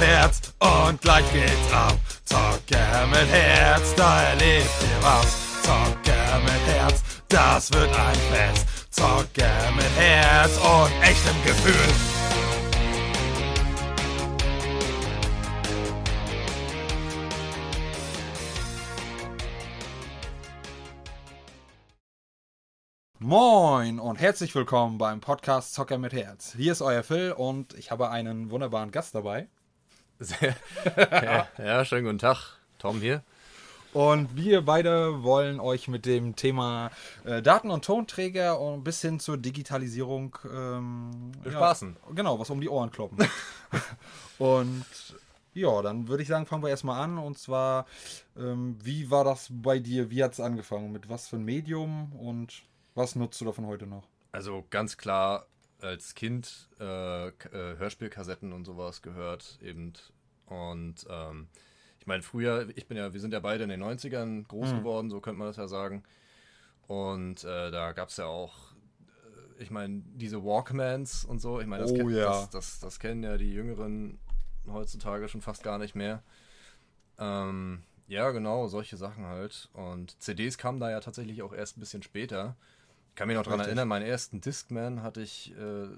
Herz und gleich geht's ab. Zocke mit Herz, da erlebt ihr was. Zocke mit Herz, das wird ein Fest. Zocke mit Herz und echtem Gefühl. Moin und herzlich willkommen beim Podcast Zocker mit Herz. Hier ist euer Phil und ich habe einen wunderbaren Gast dabei. Ja, ja, schönen guten Tag. Tom hier. Und wir beide wollen euch mit dem Thema äh, Daten- und Tonträger und bis hin zur Digitalisierung ähm, Bespaßen. Ja, genau, was um die Ohren kloppen. und ja, dann würde ich sagen, fangen wir erstmal an. Und zwar, ähm, wie war das bei dir? Wie hat es angefangen? Mit was für ein Medium und was nutzt du davon heute noch? Also ganz klar als Kind äh, äh, Hörspielkassetten und sowas gehört eben. Und ähm, ich meine, früher, ich bin ja, wir sind ja beide in den 90ern groß geworden, so könnte man das ja sagen. Und äh, da gab es ja auch, äh, ich meine, diese Walkmans und so. Ich meine, das, Oh kenn- ja. das, das, das kennen ja die Jüngeren heutzutage schon fast gar nicht mehr. Ähm, ja, genau, solche Sachen halt. Und CDs kamen da ja tatsächlich auch erst ein bisschen später. Ich kann mich noch daran erinnern, meinen ersten Discman hatte ich, äh,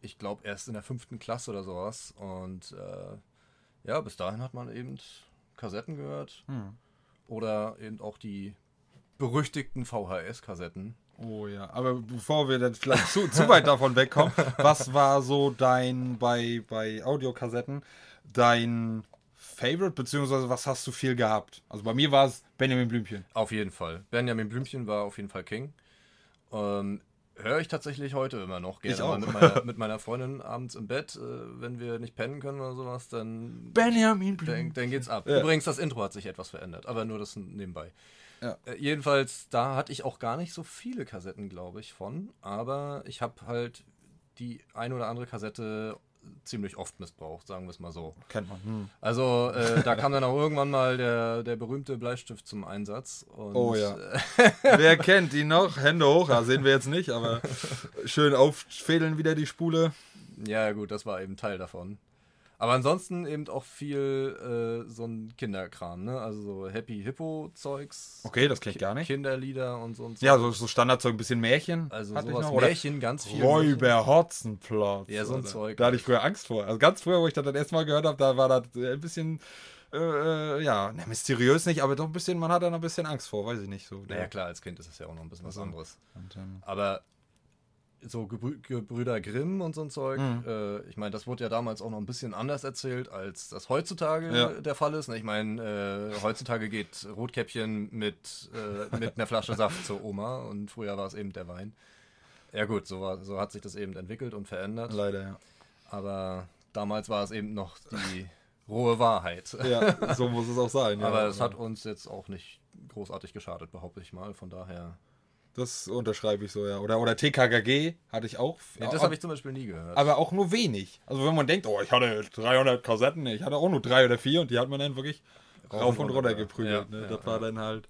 ich glaube, erst in der fünften Klasse oder sowas. Und äh, ja, bis dahin hat man eben Kassetten gehört. Hm. Oder eben auch die berüchtigten VHS-Kassetten. Oh ja, aber bevor wir dann vielleicht zu, zu weit davon wegkommen, was war so dein, bei, bei Audiokassetten, dein Favorite, beziehungsweise was hast du viel gehabt? Also bei mir war es Benjamin Blümchen. Auf jeden Fall. Benjamin Blümchen war auf jeden Fall King. Ähm, Höre ich tatsächlich heute immer noch gerne Ich auch. mit meiner, mit meiner Freundin abends im Bett, äh, wenn wir nicht pennen können oder sowas, dann, Benjamin dann, dann geht's ab. Ja. Übrigens, das Intro hat sich etwas verändert, aber nur das nebenbei. Ja. Äh, jedenfalls, da hatte ich auch gar nicht so viele Kassetten, glaube ich, von, aber ich habe halt die ein oder andere Kassette ziemlich oft missbraucht, sagen wir es mal so. Kennt man. Hm. Also äh, da kam dann auch irgendwann mal der, der berühmte Bleistift zum Einsatz. Oh ja. Wer kennt ihn noch? Hände hoch, ja, sehen wir jetzt nicht, aber schön auffädeln wieder die Spule. Ja, gut, das war eben Teil davon. Aber ansonsten eben auch viel äh, so ein Kinderkram, ne? Also so Happy Hippo-Zeugs. Okay, das kenn ich gar nicht. Kinderlieder und so. Und so. Ja, so, so Standardzeug, ein bisschen Märchen. also hatte ich sowas noch, oder Märchen, ganz viel. Räuber Hotzenplotz. Ja, so ein oder? Zeug. Da hatte ich früher Angst vor. Also ganz früher, wo ich das das erste Mal gehört habe, da war das äh, ein bisschen, äh, äh, ja, ne, mysteriös nicht, aber doch ein bisschen, man hat da noch ein bisschen Angst vor, weiß ich nicht so. Naja, klar, als Kind ist das ja auch noch ein bisschen was Also. anderes. Und, ähm, Aber so Gebrü Gebrüder Grimm und so ein Zeug, Mhm. äh, ich meine, das wurde ja damals auch noch ein bisschen anders erzählt, als das heutzutage Ja. der Fall ist. ne? Ich meine, äh, heutzutage geht Rotkäppchen mit, äh, mit einer Flasche Saft zur Oma und früher war es eben der Wein. Ja gut, so, war, so hat sich das eben entwickelt und verändert. leider, ja. Aber damals war es eben noch die rohe Wahrheit. Ja, so muss es auch sein. Ja. Aber es hat uns jetzt auch nicht großartig geschadet, behaupte ich mal. Von daher. Das unterschreibe ich so, ja. Oder, oder TKKG hatte ich auch. Nee, das habe ich zum Beispiel nie gehört. aber auch nur wenig. Also wenn man denkt, oh, ich hatte 300 Kassetten, ich hatte auch nur drei oder vier und die hat man dann wirklich rauf und runter geprügelt. Ja, ne? ja, das war ja. dann halt.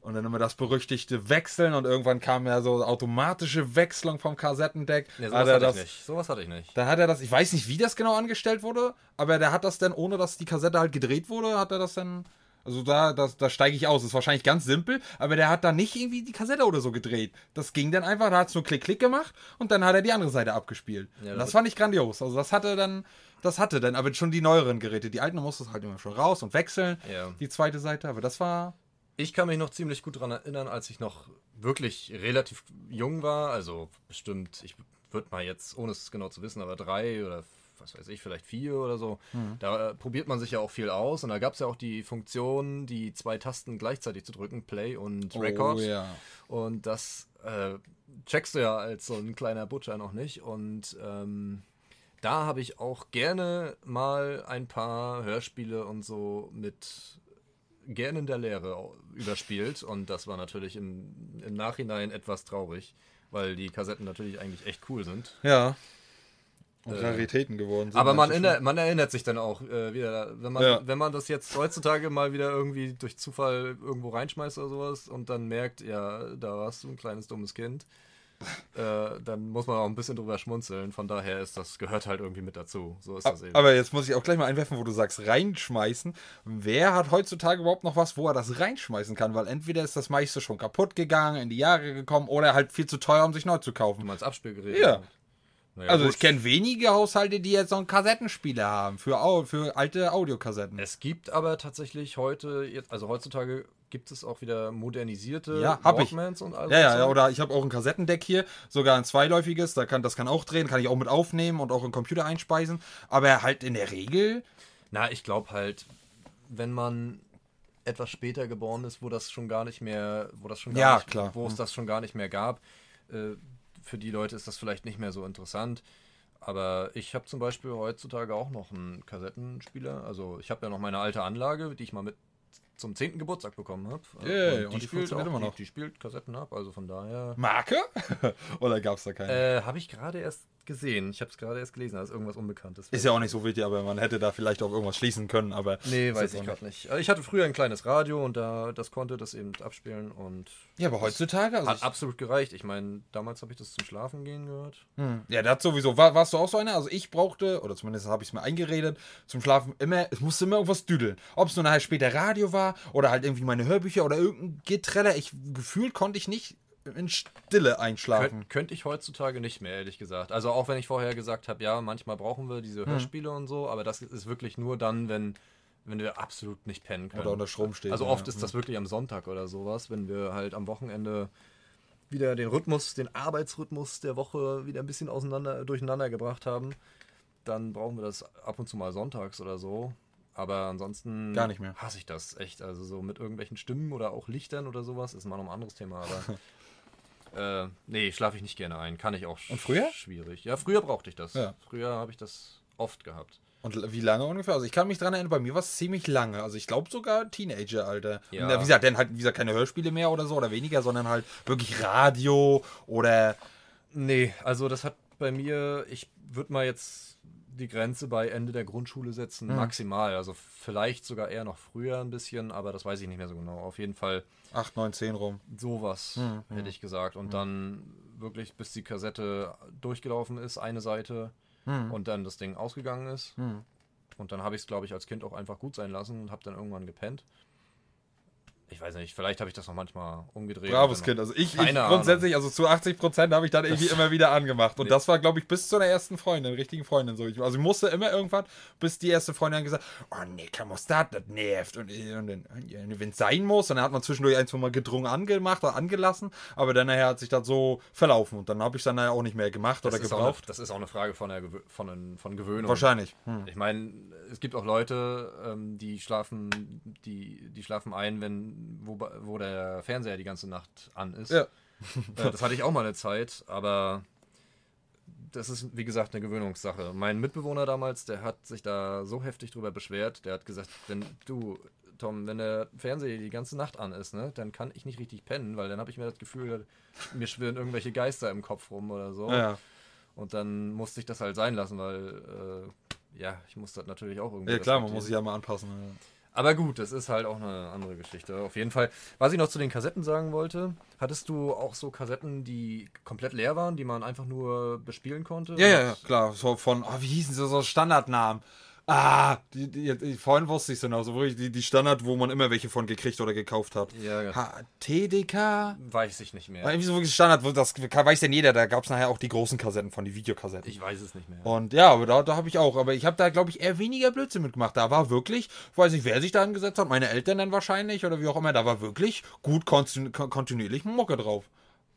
Und dann immer das berüchtigte Wechseln und irgendwann kam ja so automatische Wechselung vom Kassettendeck. Nee, Hat sowas er hatte das, ich nicht. Sowas hatte ich nicht. Da hat er das, ich weiß nicht, wie das genau angestellt wurde, aber der hat das dann, ohne dass die Kassette halt gedreht wurde, hat er das dann. Also da, das, da steige ich aus. Ist wahrscheinlich ganz simpel, aber der hat da nicht irgendwie die Kassette oder so gedreht. Das ging dann einfach, da hat es nur Klick-Klick gemacht und dann hat er die andere Seite abgespielt. Ja, das- das fand ich grandios. Also das hatte dann, das hatte dann, aber schon die neueren Geräte. Die alten musste es halt immer schon raus und wechseln. Ja. Die zweite Seite, aber das war. Ich kann mich noch ziemlich gut daran erinnern, als ich noch wirklich relativ jung war. Also bestimmt, ich würde mal jetzt, ohne es genau zu wissen, aber drei oder was weiß ich, vielleicht vier oder so. Da äh, probiert man sich ja auch viel aus. Und da gab es ja auch die Funktion, die zwei Tasten gleichzeitig zu drücken, Play und Record. Oh ja. Und das äh, checkst du ja als so ein kleiner Butcher noch nicht. Und ähm, da habe ich auch gerne mal ein paar Hörspiele und so mit gerne in der Lehre überspielt. Und das war natürlich im, im Nachhinein etwas traurig, weil die Kassetten natürlich eigentlich echt cool sind. Ja. Und Äh, Raritäten geworden sind. Aber man, manche inner, man erinnert sich dann auch äh, wieder, wenn man, Ja. wenn man das jetzt heutzutage mal wieder irgendwie durch Zufall irgendwo reinschmeißt oder sowas und dann merkt, ja, da warst du ein kleines dummes Kind. äh, dann muss man auch ein bisschen drüber schmunzeln. Von daher ist das, gehört halt irgendwie mit dazu. So ist das eben. Aber jetzt muss ich auch gleich mal einwerfen, wo du sagst, reinschmeißen. Wer hat heutzutage überhaupt noch was, wo er das reinschmeißen kann? Weil entweder ist das meiste schon kaputt gegangen, in die Jahre gekommen oder halt viel zu teuer, um sich neu zu Du kaufen. meinst Abspielgerät? Ja. Naja, Also gut. ich kenne wenige Haushalte, die jetzt so einen Kassettenspieler haben für, Au für alte Audiokassetten. Es gibt aber tatsächlich heute, jetzt, also heutzutage gibt es auch wieder modernisierte Ja, hab ich. Und all Ja, ja, so ja, oder ich habe auch ein Kassettendeck hier, sogar ein zweiläufiges, da kann, das kann auch drehen, kann ich auch mit aufnehmen und auch in Computer einspeisen. Aber halt in der Regel, Na, ich glaube halt, wenn man etwas später geboren ist, wo das schon gar nicht mehr, wo das schon gar Ja, nicht, klar. wo es Hm. das schon gar nicht mehr gab, äh, für die Leute ist das vielleicht nicht mehr so interessant. Aber ich habe zum Beispiel heutzutage auch noch einen Kassettenspieler. Also ich habe ja noch meine alte Anlage, die ich mal mit zum 10. Geburtstag bekommen habe. Yay, und die spielt funktioniert immer noch. Die, die spielt Kassetten ab, also von daher. Marke? oder gab es da keine? Äh, habe ich gerade erst gesehen. Ich habe es gerade erst gelesen, da ist irgendwas Unbekanntes. Ist ja auch nicht so wichtig, aber man hätte da vielleicht auch irgendwas schließen können, aber. Nee, weiß ich gerade nicht. Also Ich hatte früher ein kleines Radio und da das konnte das eben abspielen und Ja, aber heutzutage, also hat absolut gereicht. Ich meine, damals habe ich das zum Schlafen gehen gehört. hm, ja, das sowieso. War, warst du auch so einer? Also ich brauchte, oder zumindest habe ich es mir eingeredet, zum Schlafen immer, es musste immer irgendwas düdeln. Ob es nur nachher später Radio war oder halt irgendwie meine Hörbücher oder irgendein Getreller. Ich gefühlt konnte ich nicht in Stille einschlafen. Könnt, könnte ich heutzutage nicht mehr, ehrlich gesagt. Also auch wenn ich vorher gesagt habe, ja, manchmal brauchen wir diese Hörspiele und so, aber das ist wirklich nur dann, wenn, wenn wir absolut nicht pennen können. Oder unter Strom stehen. Also ja. oft ist das wirklich am Sonntag oder sowas, wenn wir halt am Wochenende wieder den Rhythmus, den Arbeitsrhythmus der Woche wieder ein bisschen auseinander, durcheinander gebracht haben, dann brauchen wir das ab und zu mal sonntags oder so. Aber ansonsten Gar nicht mehr. hasse ich das echt. Also so mit irgendwelchen Stimmen oder auch Lichtern oder sowas ist mal noch ein anderes Thema. Aber äh, nee, schlafe ich nicht gerne ein. Kann ich auch. Und früher? Schwierig. Ja, früher brauchte ich das. Ja. Früher habe ich das oft gehabt. Und wie lange ungefähr? Also ich kann mich dran erinnern, bei mir war es ziemlich lange. Also ich glaube sogar Teenager-Alter. Ja. Wie gesagt, dann halt, wie gesagt, keine Hörspiele mehr oder so oder weniger, sondern halt wirklich Radio oder Nee, also das hat bei mir, ich würde mal jetzt die Grenze bei Ende der Grundschule setzen, Hm. maximal. Also vielleicht sogar eher noch früher ein bisschen, aber das weiß ich nicht mehr so genau. Auf jeden Fall 8, 9, 10 rum. sowas, Hm, hätte ich gesagt. Und dann wirklich, bis die Kassette durchgelaufen ist, eine Seite Hm. und dann das Ding ausgegangen ist. Hm. Und dann habe ich es, glaube ich, als Kind auch einfach gut sein lassen und habe dann irgendwann gepennt. Ich weiß nicht, vielleicht habe ich das noch manchmal umgedreht. Braves und Kind. Also ich, ich Keine Ahnung. grundsätzlich, also zu 80 Prozent habe ich dann irgendwie immer wieder angemacht. Und Nee. das war, glaube ich, bis zu der ersten Freundin, richtigen Freundin so. Ich, also ich musste immer irgendwann, bis die erste Freundin gesagt, oh nee, Thermostat, das nervt. Und, und, ja, wenn es sein muss, dann hat man zwischendurch ein, zwei Mal gedrungen angemacht oder angelassen. Aber dann nachher hat sich das so verlaufen. Und dann habe ich es dann nachher auch nicht mehr gemacht das oder auch eine, gebraucht. das ist auch eine Frage von, der, von, von Gewöhnung. Wahrscheinlich. Hm. Ich meine, es gibt auch Leute, ähm, die schlafen, die, die schlafen ein, wenn wo, wo der Fernseher die ganze Nacht an ist. Ja. Äh, das hatte ich auch mal eine Zeit, aber das ist wie gesagt eine Gewöhnungssache. Mein Mitbewohner damals, der hat sich da so heftig drüber beschwert. Der hat gesagt, wenn du Tom, wenn der Fernseher die ganze Nacht an ist, ne, dann kann ich nicht richtig pennen, weil dann habe ich mir das Gefühl, mir schwirren irgendwelche Geister im Kopf rum oder so. Ja, Und dann musste ich das halt sein lassen, weil, äh, ja, ich muss das natürlich auch irgendwie. ja klar, man muss sich ja mal anpassen. Ja. Aber gut, das ist halt auch eine andere Geschichte. Auf jeden Fall. Was ich noch zu den Kassetten sagen wollte, hattest du auch so Kassetten, die komplett leer waren, die man einfach nur bespielen konnte? Ja, ja, klar. So von, oh, wie hießen sie, so Standardnamen. Ah, die, die, die, vorhin wusste ich es noch, so wirklich die, die Standard, wo man immer welche von gekriegt oder gekauft hat. Ja, ja. Ha, TDK? Weiß ich nicht mehr. War irgendwie so wirklich Standard, das weiß denn jeder, da gab es nachher auch die großen Kassetten von, die Videokassetten. Ich weiß es nicht mehr. Und ja, aber da, da habe ich auch. Aber ich habe da, glaube ich, eher weniger Blödsinn mitgemacht. Da war wirklich, weiß nicht, wer sich da angesetzt hat, meine Eltern dann wahrscheinlich oder wie auch immer, da war wirklich gut kontinu kon- kontinuierlich Mucke drauf.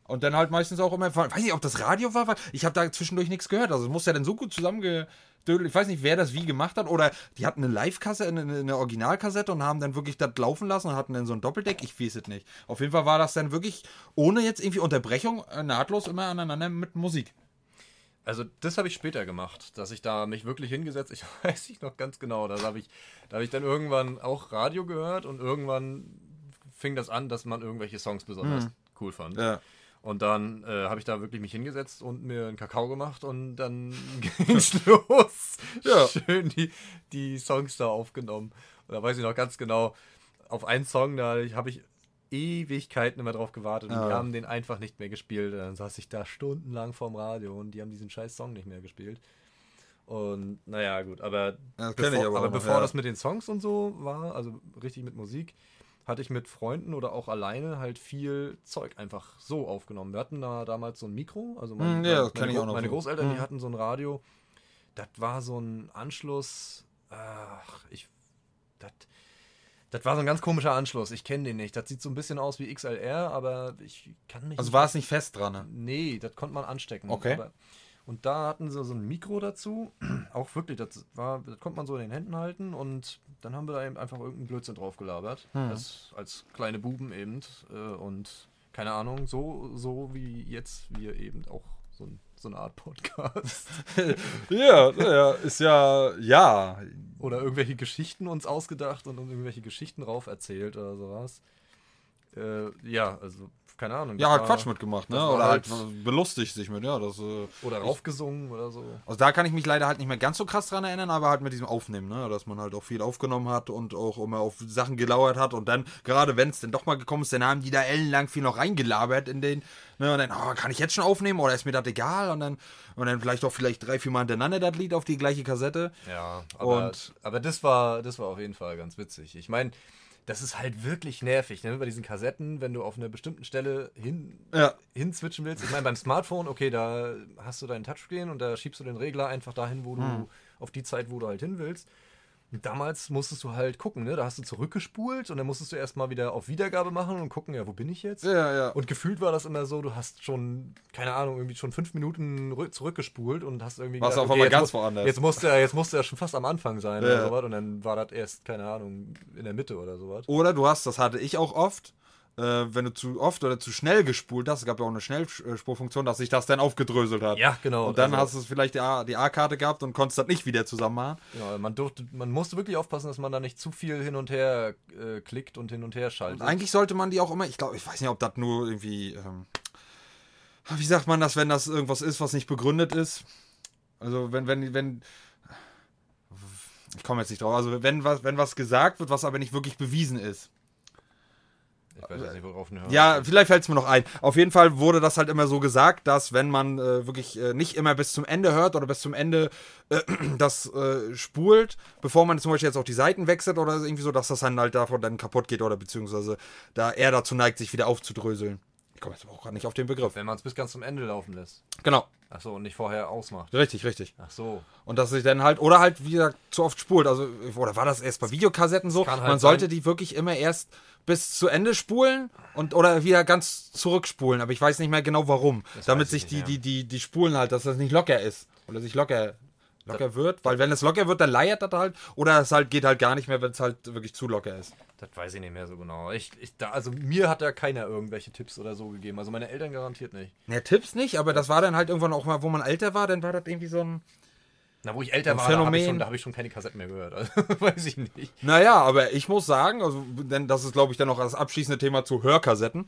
Und dann halt meistens auch immer, weiß nicht, ob das Radio war, weil ich habe da zwischendurch nichts gehört. Also es muss ja dann so gut zusammengedödelt. Ich weiß nicht, wer das wie gemacht hat. Oder die hatten eine Live-Kassette, eine, eine Originalkassette und haben dann wirklich das laufen lassen und hatten dann so ein Doppeldeck. Ich weiß es nicht. Auf jeden Fall war das dann wirklich ohne jetzt irgendwie Unterbrechung äh, nahtlos immer aneinander mit Musik. Also das habe ich später gemacht, dass ich da mich wirklich hingesetzt, ich weiß nicht noch ganz genau, da habe ich, da habe ich dann irgendwann auch Radio gehört und irgendwann fing das an, dass man irgendwelche Songs besonders cool fand. Ja. Und dann äh, habe ich da wirklich mich hingesetzt und mir einen Kakao gemacht und dann ging's los. Ja. Schön die, die Songs da aufgenommen. Und da weiß ich noch ganz genau, auf einen Song, da habe ich Ewigkeiten immer drauf gewartet und Ja. die haben den einfach nicht mehr gespielt. Und dann saß ich da stundenlang vorm Radio und die haben diesen scheiß Song nicht mehr gespielt. Und naja, gut, aber, Ja, bevor, aber aber noch, bevor ja. das mit den Songs und so war, also richtig mit Musik, hatte ich mit Freunden oder auch alleine halt viel Zeug einfach so aufgenommen. Wir hatten da damals so ein Mikro, also mein, Hm, ja, meine, ich Gro- auch noch meine. Großeltern, die Hm. hatten so ein Radio. Das war so ein Anschluss, ach, ich, das, das war so ein ganz komischer Anschluss. Ich kenne den nicht. Das sieht so ein bisschen aus wie XLR, aber ich kann mich Also war es nicht fest dran, ne? Nee, das konnte man anstecken. Okay. Aber, und da hatten sie so ein Mikro dazu. Auch wirklich, das, war, das konnte man so in den Händen halten und dann haben wir da eben einfach irgendeinen Blödsinn drauf gelabert. Hm. Das, als kleine Buben eben. Äh, und keine Ahnung, so, so wie jetzt wir eben auch so, ein, so eine Art Podcast. Ja, ja, ist ja, ja. Oder irgendwelche Geschichten uns ausgedacht und irgendwelche Geschichten rauf erzählt oder sowas. Äh, ja, also keine Ahnung. Ja, halt war- Quatsch mitgemacht, ne? Oder halt halt- belustigt sich mit, ja. Das, äh, Oder raufgesungen oder so. also da kann ich mich leider halt nicht mehr ganz so krass dran erinnern, aber halt mit diesem Aufnehmen, ne? Dass man halt auch viel aufgenommen hat und auch immer auf Sachen gelauert hat und dann, gerade wenn es denn doch mal gekommen ist, dann haben die da ellenlang viel noch reingelabert in den, ne? Und dann, oh, kann ich jetzt schon aufnehmen oder ist mir das egal? Und dann, und dann vielleicht auch vielleicht drei, vier Mal hintereinander das Lied auf die gleiche Kassette. Ja, aber, Und- aber das war das war auf jeden Fall ganz witzig. Ich meine, das ist halt wirklich nervig, ne? Bei diesen Kassetten, wenn du auf einer bestimmten Stelle hin, Ja. hinswitchen willst. Ich meine, beim Smartphone, okay, da hast du deinen Touchscreen und da schiebst du den Regler einfach dahin, wo du Hm. auf die Zeit, wo du halt hin willst. Damals musstest du halt gucken, ne? Da hast du zurückgespult und dann musstest du erstmal wieder auf Wiedergabe machen und gucken, ja, wo bin ich jetzt? Ja, ja. Und gefühlt war das immer so, du hast schon, keine Ahnung, irgendwie schon fünf Minuten rü- zurückgespult und hast irgendwie Warst gedacht, auf einmal jetzt ganz woanders. Jetzt musste, er, jetzt musste er schon fast am Anfang sein Ja. oder sowas und dann war das erst, keine Ahnung, in der Mitte oder sowas. Oder du hast, das hatte ich auch oft, wenn du zu oft oder zu schnell gespult hast, es gab ja auch eine Schnellspurfunktion, dass sich das dann aufgedröselt hat. Ja, genau. Und dann Also- hast du vielleicht die A-Karte gehabt und konntest das nicht wieder zusammen machen. Ja, man, durfte, man musste wirklich aufpassen, dass man da nicht zu viel hin und her äh, klickt und hin und her schaltet. Eigentlich sollte man die auch immer, ich glaube, ich weiß nicht, ob das nur irgendwie, ähm, wie sagt man das, wenn das irgendwas ist, was nicht begründet ist? Also wenn, wenn, wenn, ich komme jetzt nicht drauf, also wenn was, wenn was gesagt wird, was aber nicht wirklich bewiesen ist. Ich weiß jetzt nicht, worauf du. Ja, vielleicht fällt es mir noch ein. Auf jeden Fall wurde das halt immer so gesagt, dass wenn man äh, wirklich äh, nicht immer bis zum Ende hört oder bis zum Ende äh, das äh, spult, bevor man zum Beispiel jetzt auch die Seiten wechselt oder irgendwie so, dass das dann halt davon dann kaputt geht oder beziehungsweise da er dazu neigt, sich wieder aufzudröseln. Ich komme jetzt aber auch gerade nicht auf den Begriff. Wenn man es bis ganz zum Ende laufen lässt. Genau, Achso, und nicht vorher ausmacht. richtig, richtig. Ach so. Und dass sich dann halt, oder halt, wie gesagt, zu oft spult. Also, oder war das erst bei Videokassetten so? halt Man sollte sein. die wirklich immer erst bis zu Ende spulen und oder wieder ganz zurückspulen. Aber ich weiß nicht mehr genau warum. Damit weiß ich sich die, nicht die, die, die Spulen halt, dass das nicht locker ist. Oder sich locker, locker wird. Weil wenn es locker wird, dann leiert das halt. Oder es halt geht halt gar nicht mehr, wenn es halt wirklich zu locker ist. Das weiß ich nicht mehr so genau. Ich, ich, da, also mir hat da keiner irgendwelche Tipps oder so gegeben. Also meine Eltern garantiert nicht. Ne, Tipps nicht, aber das war dann halt irgendwann auch mal, wo man älter war, dann war das irgendwie so ein. Na, wo ich älter war, da habe ich, Phänomen. schon- da hab ich schon keine Kassetten mehr gehört. Also, weiß ich nicht. Naja, aber ich muss sagen, also, denn das ist, glaube ich, dann noch das abschließende Thema zu Hörkassetten.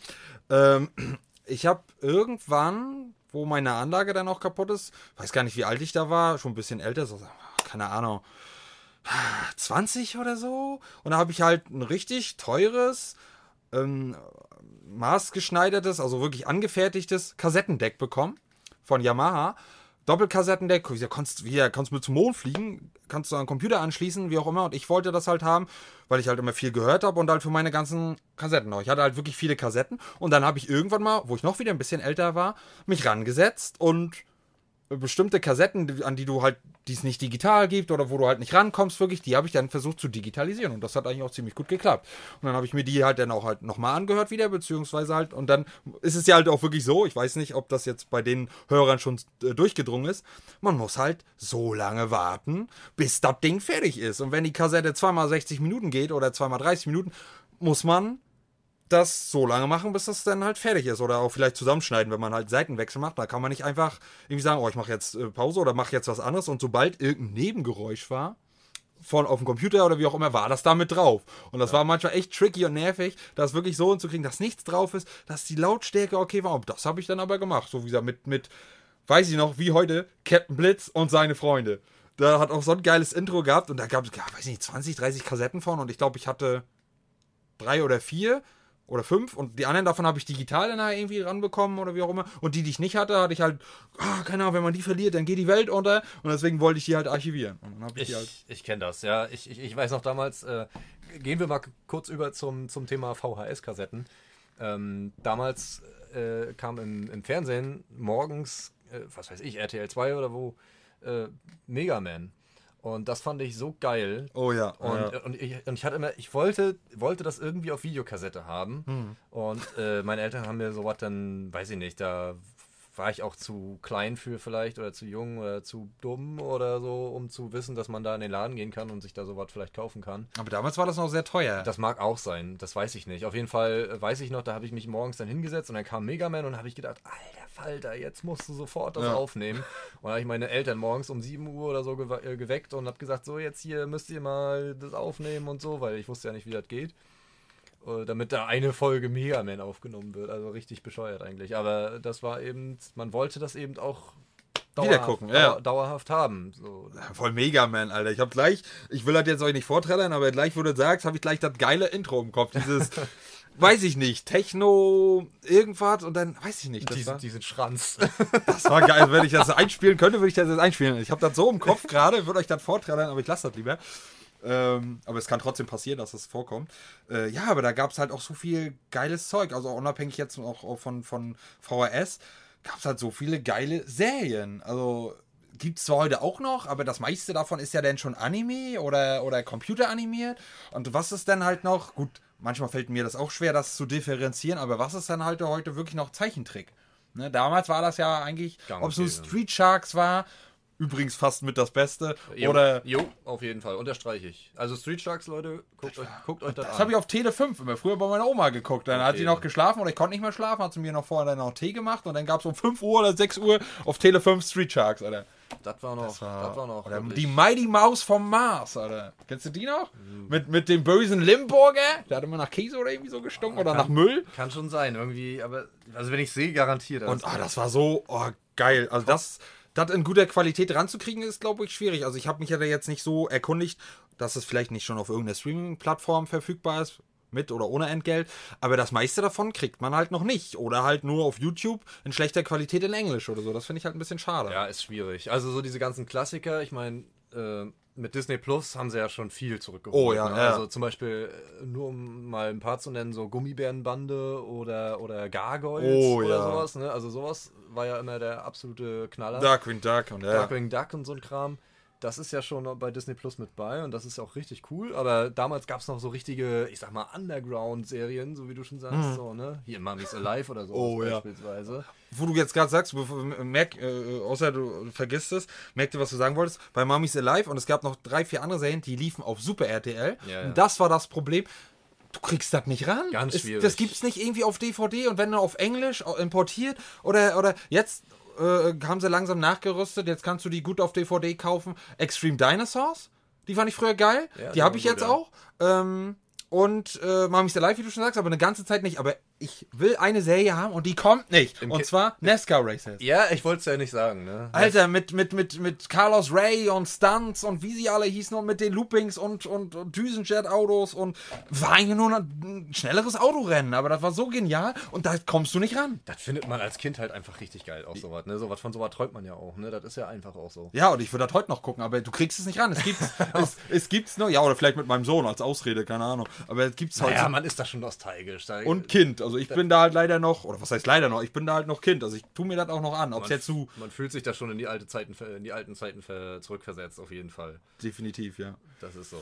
Ähm, ich habe irgendwann, wo meine Anlage dann auch kaputt ist, weiß gar nicht, wie alt ich da war, schon ein bisschen älter, so, keine Ahnung, 20 oder so. Und da habe ich halt ein richtig teures, ähm, maßgeschneidertes, also wirklich angefertigtes Kassettendeck bekommen von Yamaha. Doppelkassettendeck, ja, kannst, wie, kannst mit zum Mond fliegen, kannst du an den Computer anschließen, wie auch immer. Und ich wollte das halt haben, weil ich halt immer viel gehört habe und halt für meine ganzen Kassetten. Ich hatte halt wirklich viele Kassetten. Und dann habe ich irgendwann mal, wo ich noch wieder ein bisschen älter war, mich rangesetzt und bestimmte Kassetten, an die du halt, die es nicht digital gibt oder wo du halt nicht rankommst, wirklich, die habe ich dann versucht zu digitalisieren und das hat eigentlich auch ziemlich gut geklappt. Und dann habe ich mir die halt dann auch halt nochmal angehört wieder, beziehungsweise halt, und dann ist es ja halt auch wirklich so, ich weiß nicht, ob das jetzt bei den Hörern schon äh, durchgedrungen ist, man muss halt so lange warten, bis das Ding fertig ist. Und wenn die Kassette zweimal 60 Minuten geht oder zweimal 30 Minuten, muss man das so lange machen, bis das dann halt fertig ist. Oder auch vielleicht zusammenschneiden, wenn man halt Seitenwechsel macht. Da kann man nicht einfach irgendwie sagen, oh, ich mache jetzt äh, Pause oder mache jetzt was anderes. Und sobald irgendein Nebengeräusch war, von auf dem Computer oder wie auch immer, war das da mit drauf. Und das war manchmal echt tricky und nervig, das wirklich so hinzukriegen, dass nichts drauf ist, dass die Lautstärke okay war. Und das habe ich dann aber gemacht. So wie gesagt, mit, mit, weiß ich noch, wie heute, Captain Blitz und seine Freunde. Da hat auch so ein geiles Intro gehabt und da gab es, ja, weiß nicht, 20, 30 Kassetten von und ich glaube, ich hatte drei oder vier oder fünf und die anderen davon habe ich digital dann halt irgendwie ranbekommen oder wie auch immer. Und die, die ich nicht hatte, hatte ich halt, ah, keine Ahnung, wenn man die verliert, dann geht die Welt unter und deswegen wollte ich die halt archivieren. Und dann hab ich, Ich, halt. ich kenne das, ja. Ich, ich, ich weiß noch damals, äh, gehen wir mal kurz über zum, zum Thema VHS-Kassetten. Ähm, damals äh, kam im, im Fernsehen morgens, äh, was weiß ich, RTL 2 oder wo, äh, Mega Man. Und das fand ich so geil. Oh ja. Und, ja. und, ich, und ich hatte immer, ich wollte, wollte das irgendwie auf Videokassette haben. Hm. Und äh, meine Eltern haben mir sowas dann, weiß ich nicht, da war ich auch zu klein für vielleicht oder zu jung oder zu dumm oder so, um zu wissen, dass man da in den Laden gehen kann und sich da sowas vielleicht kaufen kann. Aber damals war das noch sehr teuer. Das mag auch sein, das weiß ich nicht. Auf jeden Fall äh, weiß ich noch, da habe ich mich morgens dann hingesetzt und dann kam Mega Man und habe ich gedacht, alter Falter, jetzt musst du sofort das Ja. aufnehmen. Und dann habe ich meine Eltern morgens um 7 Uhr oder so gewe äh, geweckt und habe gesagt, so jetzt hier müsst ihr mal das aufnehmen und so, weil ich wusste ja nicht, wie das geht. Äh, Damit da eine Folge Mega Man aufgenommen wird. Also richtig bescheuert eigentlich. Aber das war eben, man wollte das eben auch Wieder dauerhaft, gucken, ja. dauer, dauerhaft haben. So. Voll Mega Man, Alter. Ich hab gleich, ich will das jetzt euch nicht vorträllern, aber gleich, wo du sagst, habe ich gleich das geile Intro im Kopf. Dieses, weiß ich nicht, Techno, irgendwas und dann, weiß ich nicht. Das, war, diesen Schranz. das war geil. Wenn ich das einspielen könnte, würde ich das jetzt einspielen. Ich habe das so im Kopf gerade, würde euch das vorträllern, aber ich lasse das lieber. Ähm, aber es kann trotzdem passieren, dass das vorkommt. Äh, ja, aber da gab es halt auch so viel geiles Zeug. Also unabhängig jetzt auch von, von VHS, gab es halt so viele geile Serien. Also gibt es zwar heute auch noch, aber das meiste davon ist ja dann schon Anime oder, oder computeranimiert. Und was ist dann halt noch, gut, manchmal fällt mir das auch schwer, das zu differenzieren, aber was ist dann halt heute wirklich noch Zeichentrick? Ne, damals war das ja eigentlich, ob es gäbe. Street Sharks war, übrigens fast mit das Beste, Jo, oder jo, auf jeden Fall. Unterstreiche ich. Also Street Sharks, Leute, guckt euch, guckt euch das, Das an. habe ich auf Tele 5 immer früher bei meiner Oma geguckt. Dann hat Okay. sie noch geschlafen oder ich konnte nicht mehr schlafen, hat sie mir noch vorher dann noch Tee gemacht und dann gab es um 5 Uhr oder 6 Uhr auf Tele 5 Street Sharks, Alter. das war noch, das war, noch. oder wirklich- die Mighty Maus vom Mars, Alter. Kennst du die noch? Mhm. Mit, mit dem bösen Limburger? Der hat immer nach Käse oder irgendwie so gestunken oder nach Müll. Kann schon sein, irgendwie, aber also wenn ich sehe, garantiert. Und ah, das war so oh, geil. Also das, das in guter Qualität ranzukriegen, ist, glaube ich, schwierig. Also ich habe mich ja da jetzt nicht so erkundigt, dass es vielleicht nicht schon auf irgendeiner Streaming-Plattform verfügbar ist. Mit oder ohne Entgelt. Aber das meiste davon kriegt man halt noch nicht. Oder halt nur auf YouTube in schlechter Qualität in Englisch oder so. Das finde ich halt ein bisschen schade. Ja, ist schwierig. Also so diese ganzen Klassiker, ich meine, äh, mit Disney Plus haben sie ja schon viel zurückgeholt. Oh, ja, ne? ja. Also zum Beispiel, äh, nur um mal ein paar zu nennen, so Gummibärenbande oder, oder Gargoyles Oh, oder ja. sowas. Ne? Also sowas war ja immer der absolute Knaller. Darkwing Duck und ja. Darkwing Duck und so ein Kram. Das ist ja schon bei Disney Plus mit bei und das ist auch richtig cool. Aber damals gab es noch so richtige, ich sag mal, Underground-Serien, so wie du schon sagst. So, ne? Hier Mummy's Alive oder so. Oh, ja. Wo du jetzt gerade sagst, merk, äh, außer du vergisst es, merk dir, was du sagen wolltest, bei Mummy's Alive und es gab noch drei, vier andere Serien, die liefen auf Super RTL. Ja, ja. Und das war das Problem. Du kriegst das nicht ran. Ganz Es- schwierig. Das gibt's nicht irgendwie auf DVD und wenn nur auf Englisch importiert oder, oder jetzt äh, haben sie langsam nachgerüstet, jetzt kannst du die gut auf DVD kaufen. Extreme Dinosaurs, die fand ich früher geil. Ja, die habe ich jetzt auch. Ähm, und äh, Mummy's Alive, wie du schon sagst, aber eine ganze Zeit nicht. Aber ich will eine Serie haben und die kommt nicht. Im und Ki- zwar NASCAR Races. Ja, ich wollte es ja nicht sagen, ne? Alter, mit, mit, mit, mit Carlos Ray und Stunts und wie sie alle hießen und mit den Loopings und, und, und Düsenjet-Autos und war eigentlich nur ein schnelleres Autorennen, aber das war so genial und da kommst du nicht ran. Das findet man als Kind halt einfach richtig geil, auch sowas, ne? Sowas, von sowas träumt man ja auch, ne? Das ist ja einfach auch so. Ja, und ich würde das heute noch gucken, aber du kriegst es nicht ran. Es gibt's, es, es gibt's nur, ja, oder vielleicht mit meinem Sohn als Ausrede, keine Ahnung. Aber es gibt's heute. Ja, man ist da schon nostalgisch. Da, und Kind. Also ich bin da halt leider noch, oder was heißt leider noch, ich bin da halt noch Kind. Also ich tu mir das auch noch an. Ob es man, jetzt zu. man fühlt sich da schon in die alte Zeiten, in die alten Zeiten ver- zurückversetzt, auf jeden Fall. Definitiv, ja. Das ist so.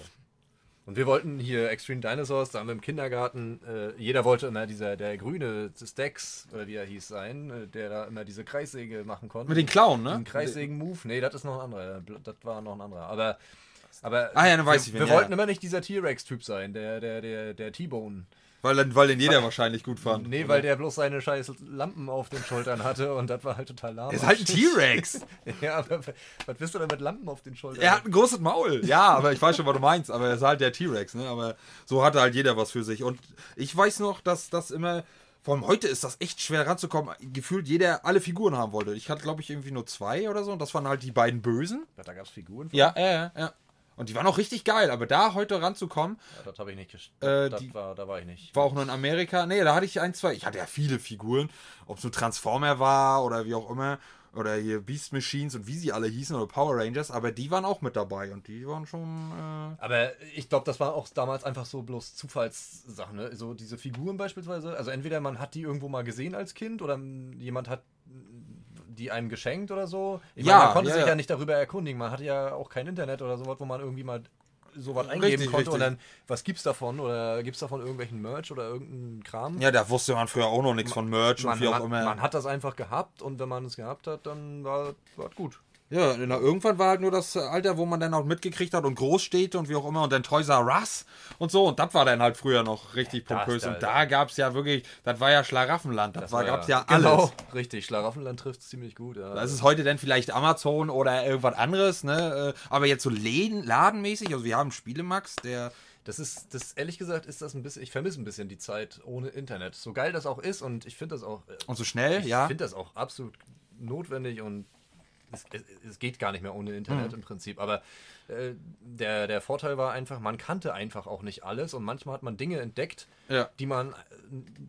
Und wir wollten hier Extreme Dinosaurs, da haben wir im Kindergarten, äh, jeder wollte immer dieser, der grüne Stax, oder wie er hieß, sein, äh, der da immer diese Kreissäge machen konnte. Mit den Clown, ne? Diesen Kreissägen-Move? Nee, das ist noch ein anderer. Das war noch ein anderer. Aber. aber Ah ja, dann weiß wir, ich, wen, Wir ja, wollten ja. immer nicht dieser T-Rex-Typ sein, der, der, der, der T-Bone. Weil, dann- weil den jeder wahrscheinlich gut fand. Nee, weil der bloß seine scheiß Lampen auf den Schultern hatte und das war halt total lahm. Er ist halt ein T-Rex. ja, aber was bist du denn mit Lampen auf den Schultern? Er hat ein großes Maul. Ja, aber ich weiß schon, was du meinst. Aber er ist halt der T-Rex, ne? Aber so hatte halt jeder was für sich. Und ich weiß noch, dass das immer. Vor allem heute ist das echt schwer ranzukommen. Gefühlt jeder alle Figuren haben wollte. Ich hatte, glaube ich, irgendwie nur zwei oder so. Und das waren halt die beiden Bösen. Da gab es Figuren. Ja, ja, ja. ja. Und die waren auch richtig geil, aber da heute ranzukommen, Ja, das habe ich nicht Äh, die- war, Da war ich nicht. war auch nur in Amerika. Nee, da hatte ich ein, zwei. Ich hatte ja viele Figuren, ob es nur Transformer war oder wie auch immer. Oder hier Beast Machines und wie sie alle hießen oder Power Rangers, aber die waren auch mit dabei und die waren schon. Äh, Aber ich glaube, das war auch damals einfach so bloß Zufallssachen, ne? So diese Figuren beispielsweise. Also entweder man hat die irgendwo mal gesehen als Kind oder jemand hat die einem geschenkt oder so. Ich Ja, meine, man konnte ja, sich ja. ja nicht darüber erkundigen. Man hatte ja auch kein Internet oder sowas, wo man irgendwie mal sowas eingeben Richtig, konnte richtig. und dann, was gibt's davon? Oder gibt's davon irgendwelchen Merch oder irgendeinen Kram? ja, da wusste man früher auch noch nichts von Merch man, und wie auch man, immer. man hat das einfach gehabt und wenn man es gehabt hat, dann war es gut. Ja, na, irgendwann war halt nur das Alter, wo man dann auch mitgekriegt hat und Großstädte und wie auch immer und dann Toys R Us und so und das war dann halt früher noch richtig das pompös und da gab's ja wirklich, das war ja Schlaraffenland, das, war, gab's ja alles. Genau, richtig. Schlaraffenland trifft ziemlich gut. Ja. Das ist heute dann vielleicht Amazon oder irgendwas anderes, ne? Äh, Aber jetzt so Läden, ladenmäßig, also wir haben Spielemax, der Das ist, das ehrlich gesagt, ist das ein bisschen, ich vermisse ein bisschen die Zeit ohne Internet. So geil das auch ist und ich finde das auch, äh, und so schnell, ich ja. finde das auch absolut notwendig und es, es, geht gar nicht mehr ohne Mhm. Internet im Prinzip. Aber äh, der, der Vorteil war einfach, man kannte einfach auch nicht alles und manchmal hat man Dinge entdeckt, Ja. die man äh,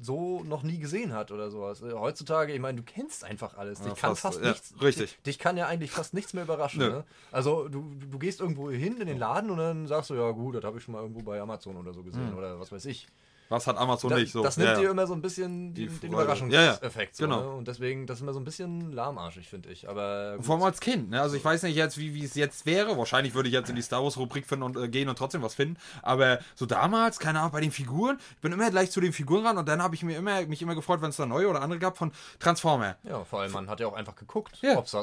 so noch nie gesehen hat oder sowas. Äh, Heutzutage, ich meine, du kennst einfach alles. Dich Ja, kann fast, fast ja, nichts. richtig. Dich, dich kann ja eigentlich fast nichts mehr überraschen. Ne? Also du, du gehst irgendwo hin in den Laden und dann sagst du, ja gut, das habe ich schon mal irgendwo bei Amazon oder so gesehen oder was weiß ich. Was hat Amazon Da, nicht so? das nimmt ja, dir ja. immer so ein bisschen Die den, den. Überraschungseffekt. Ja, So, genau. ne? Und deswegen, das ist immer so ein bisschen lahmarschig, finde ich. Aber gut. Vor allem als Kind, ne? Also ich weiß nicht jetzt, wie, es jetzt wäre. Wahrscheinlich würde ich jetzt in die Star Wars Rubrik finden und äh, gehen und trotzdem was finden. Aber so damals, keine Ahnung, bei den Figuren, ich bin immer gleich zu den Figuren ran und dann habe ich mir immer, mich immer gefreut, wenn es da neue oder andere gab von Transformer. ja, vor allem, man hat ja auch einfach geguckt, Ja. ob es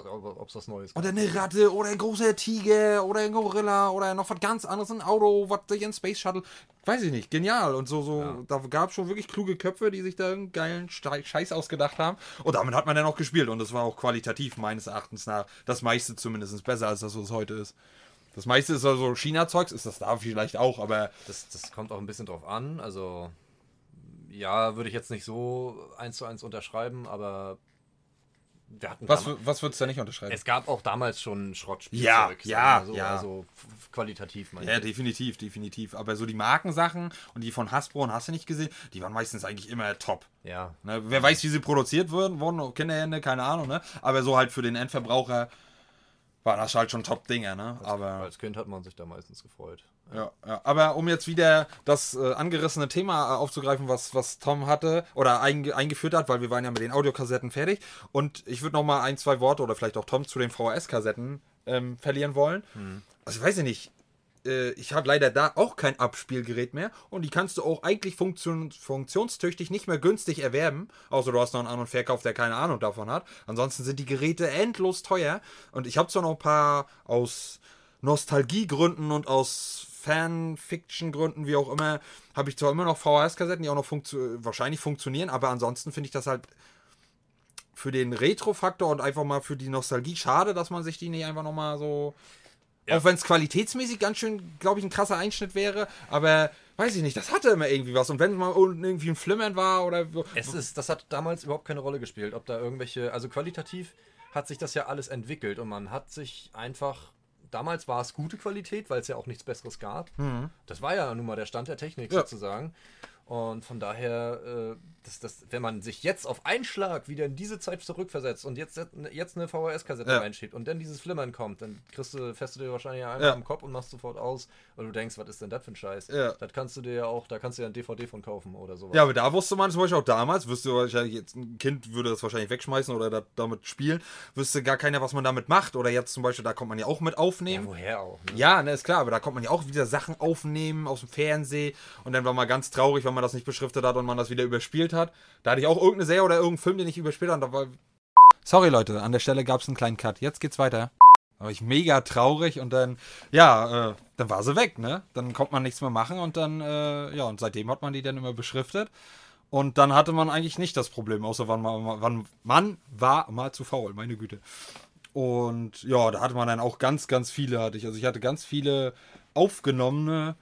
was Neues Oder eine Ratte oder ein großer Tiger oder ein Gorilla oder noch was ganz anderes, ein Auto, was durch ein Space Shuttle. Weiß ich nicht, genial. Und so, so, Ja. da gab es schon wirklich kluge Köpfe, die sich da einen geilen Scheiß ausgedacht haben. Und damit hat man dann auch gespielt. Und das war auch qualitativ meines Erachtens nach das meiste zumindest besser, als das, was es heute ist. Das meiste ist also China-Zeugs, ist das da vielleicht auch, aber Das, das kommt auch ein bisschen drauf an. Also, ja, würde ich jetzt nicht so eins zu eins unterschreiben, aber wir hatten was, damals- was würdest du da nicht unterschreiben? es gab auch damals schon Schrottspielzeug. Ja, ja, so, ja. Also qualitativ, meine Ja, ich. definitiv, definitiv. Aber so die Markensachen und die von Hasbro und hast du nicht gesehen, die waren meistens eigentlich immer top. Ja, Ne, wer weiß, wie sie produziert wurden, wurden Kinderhände, keine Ahnung, ne? Aber so halt für den Endverbraucher waren das halt schon Top-Dinger, ne? Aber, als Kind hat man sich da meistens gefreut. Ja, ja. Aber um jetzt wieder das äh, angerissene Thema äh, aufzugreifen, was, was Tom hatte oder einge eingeführt hat, weil wir waren ja mit den Audiokassetten fertig. Und ich würde noch mal ein, zwei Worte oder vielleicht auch Tom zu den VHS-Kassetten ähm, verlieren wollen. Also ich weiß ja nicht, äh, ich habe leider da auch kein Abspielgerät mehr und die kannst du auch eigentlich funktion funktionstüchtig nicht mehr günstig erwerben, außer du hast noch einen An- und Verkauf, der keine Ahnung davon hat. Ansonsten sind die Geräte endlos teuer und ich habe zwar noch ein paar aus Nostalgiegründen und aus Fanfiction-Gründen, wie auch immer, habe ich zwar immer noch VHS-Kassetten, die auch noch funktio wahrscheinlich funktionieren, aber ansonsten finde ich das halt für den Retro-Faktor und einfach mal für die Nostalgie schade, dass man sich die nicht einfach nochmal so. Ja. Auch wenn es qualitätsmäßig ganz schön, glaube ich, ein krasser Einschnitt wäre, aber weiß ich nicht, das hatte immer irgendwie was. Und wenn mal unten irgendwie ein Flimmern war oder. Es ist, das hat damals überhaupt keine Rolle gespielt, ob da irgendwelche, also qualitativ hat sich das ja alles entwickelt und man hat sich einfach, damals war es gute Qualität, weil es ja auch nichts Besseres gab. Das war ja nun mal der Stand der Technik Mhm. Ja. sozusagen. Und von daher, äh, das, das, wenn man sich jetzt auf einen Schlag wieder in diese Zeit zurückversetzt und jetzt, jetzt eine VHS-Kassette Ja. reinschiebt und dann dieses Flimmern kommt, dann kriegst du, fährst du dir wahrscheinlich einmal Ja. am Kopf und machst sofort aus, weil du denkst, was ist denn das für ein Scheiß? Ja. Das kannst du dir ja auch, da kannst du ja ein DVD von kaufen oder sowas. Ja, aber da wusste man zum Beispiel auch damals, wüsste wahrscheinlich jetzt ein Kind würde das wahrscheinlich wegschmeißen oder da, damit spielen, wüsste gar keiner, was man damit macht. Oder jetzt zum Beispiel, da kommt man ja auch mit ja, aufnehmen. woher auch? Ne? Ja, ne, ist klar, aber da kommt man ja auch wieder Sachen aufnehmen aus dem Fernsehen und dann war man ganz traurig, wenn man das nicht beschriftet hat und man das wieder überspielt hat. Da hatte ich auch irgendeine Serie oder irgendeinen Film, den ich überspielt habe. Sorry Leute, an der Stelle gab es einen kleinen Cut. Jetzt geht's weiter. Da war ich mega traurig und dann, ja, äh, dann war sie weg, ne? Dann konnte man nichts mehr machen und dann, äh, ja, und seitdem hat man die dann immer beschriftet. Und dann hatte man eigentlich nicht das Problem, außer wann man, wann man war mal zu faul, meine Güte. Und ja, da hatte man dann auch ganz, ganz viele hatte ich. Also ich hatte ganz viele aufgenommene,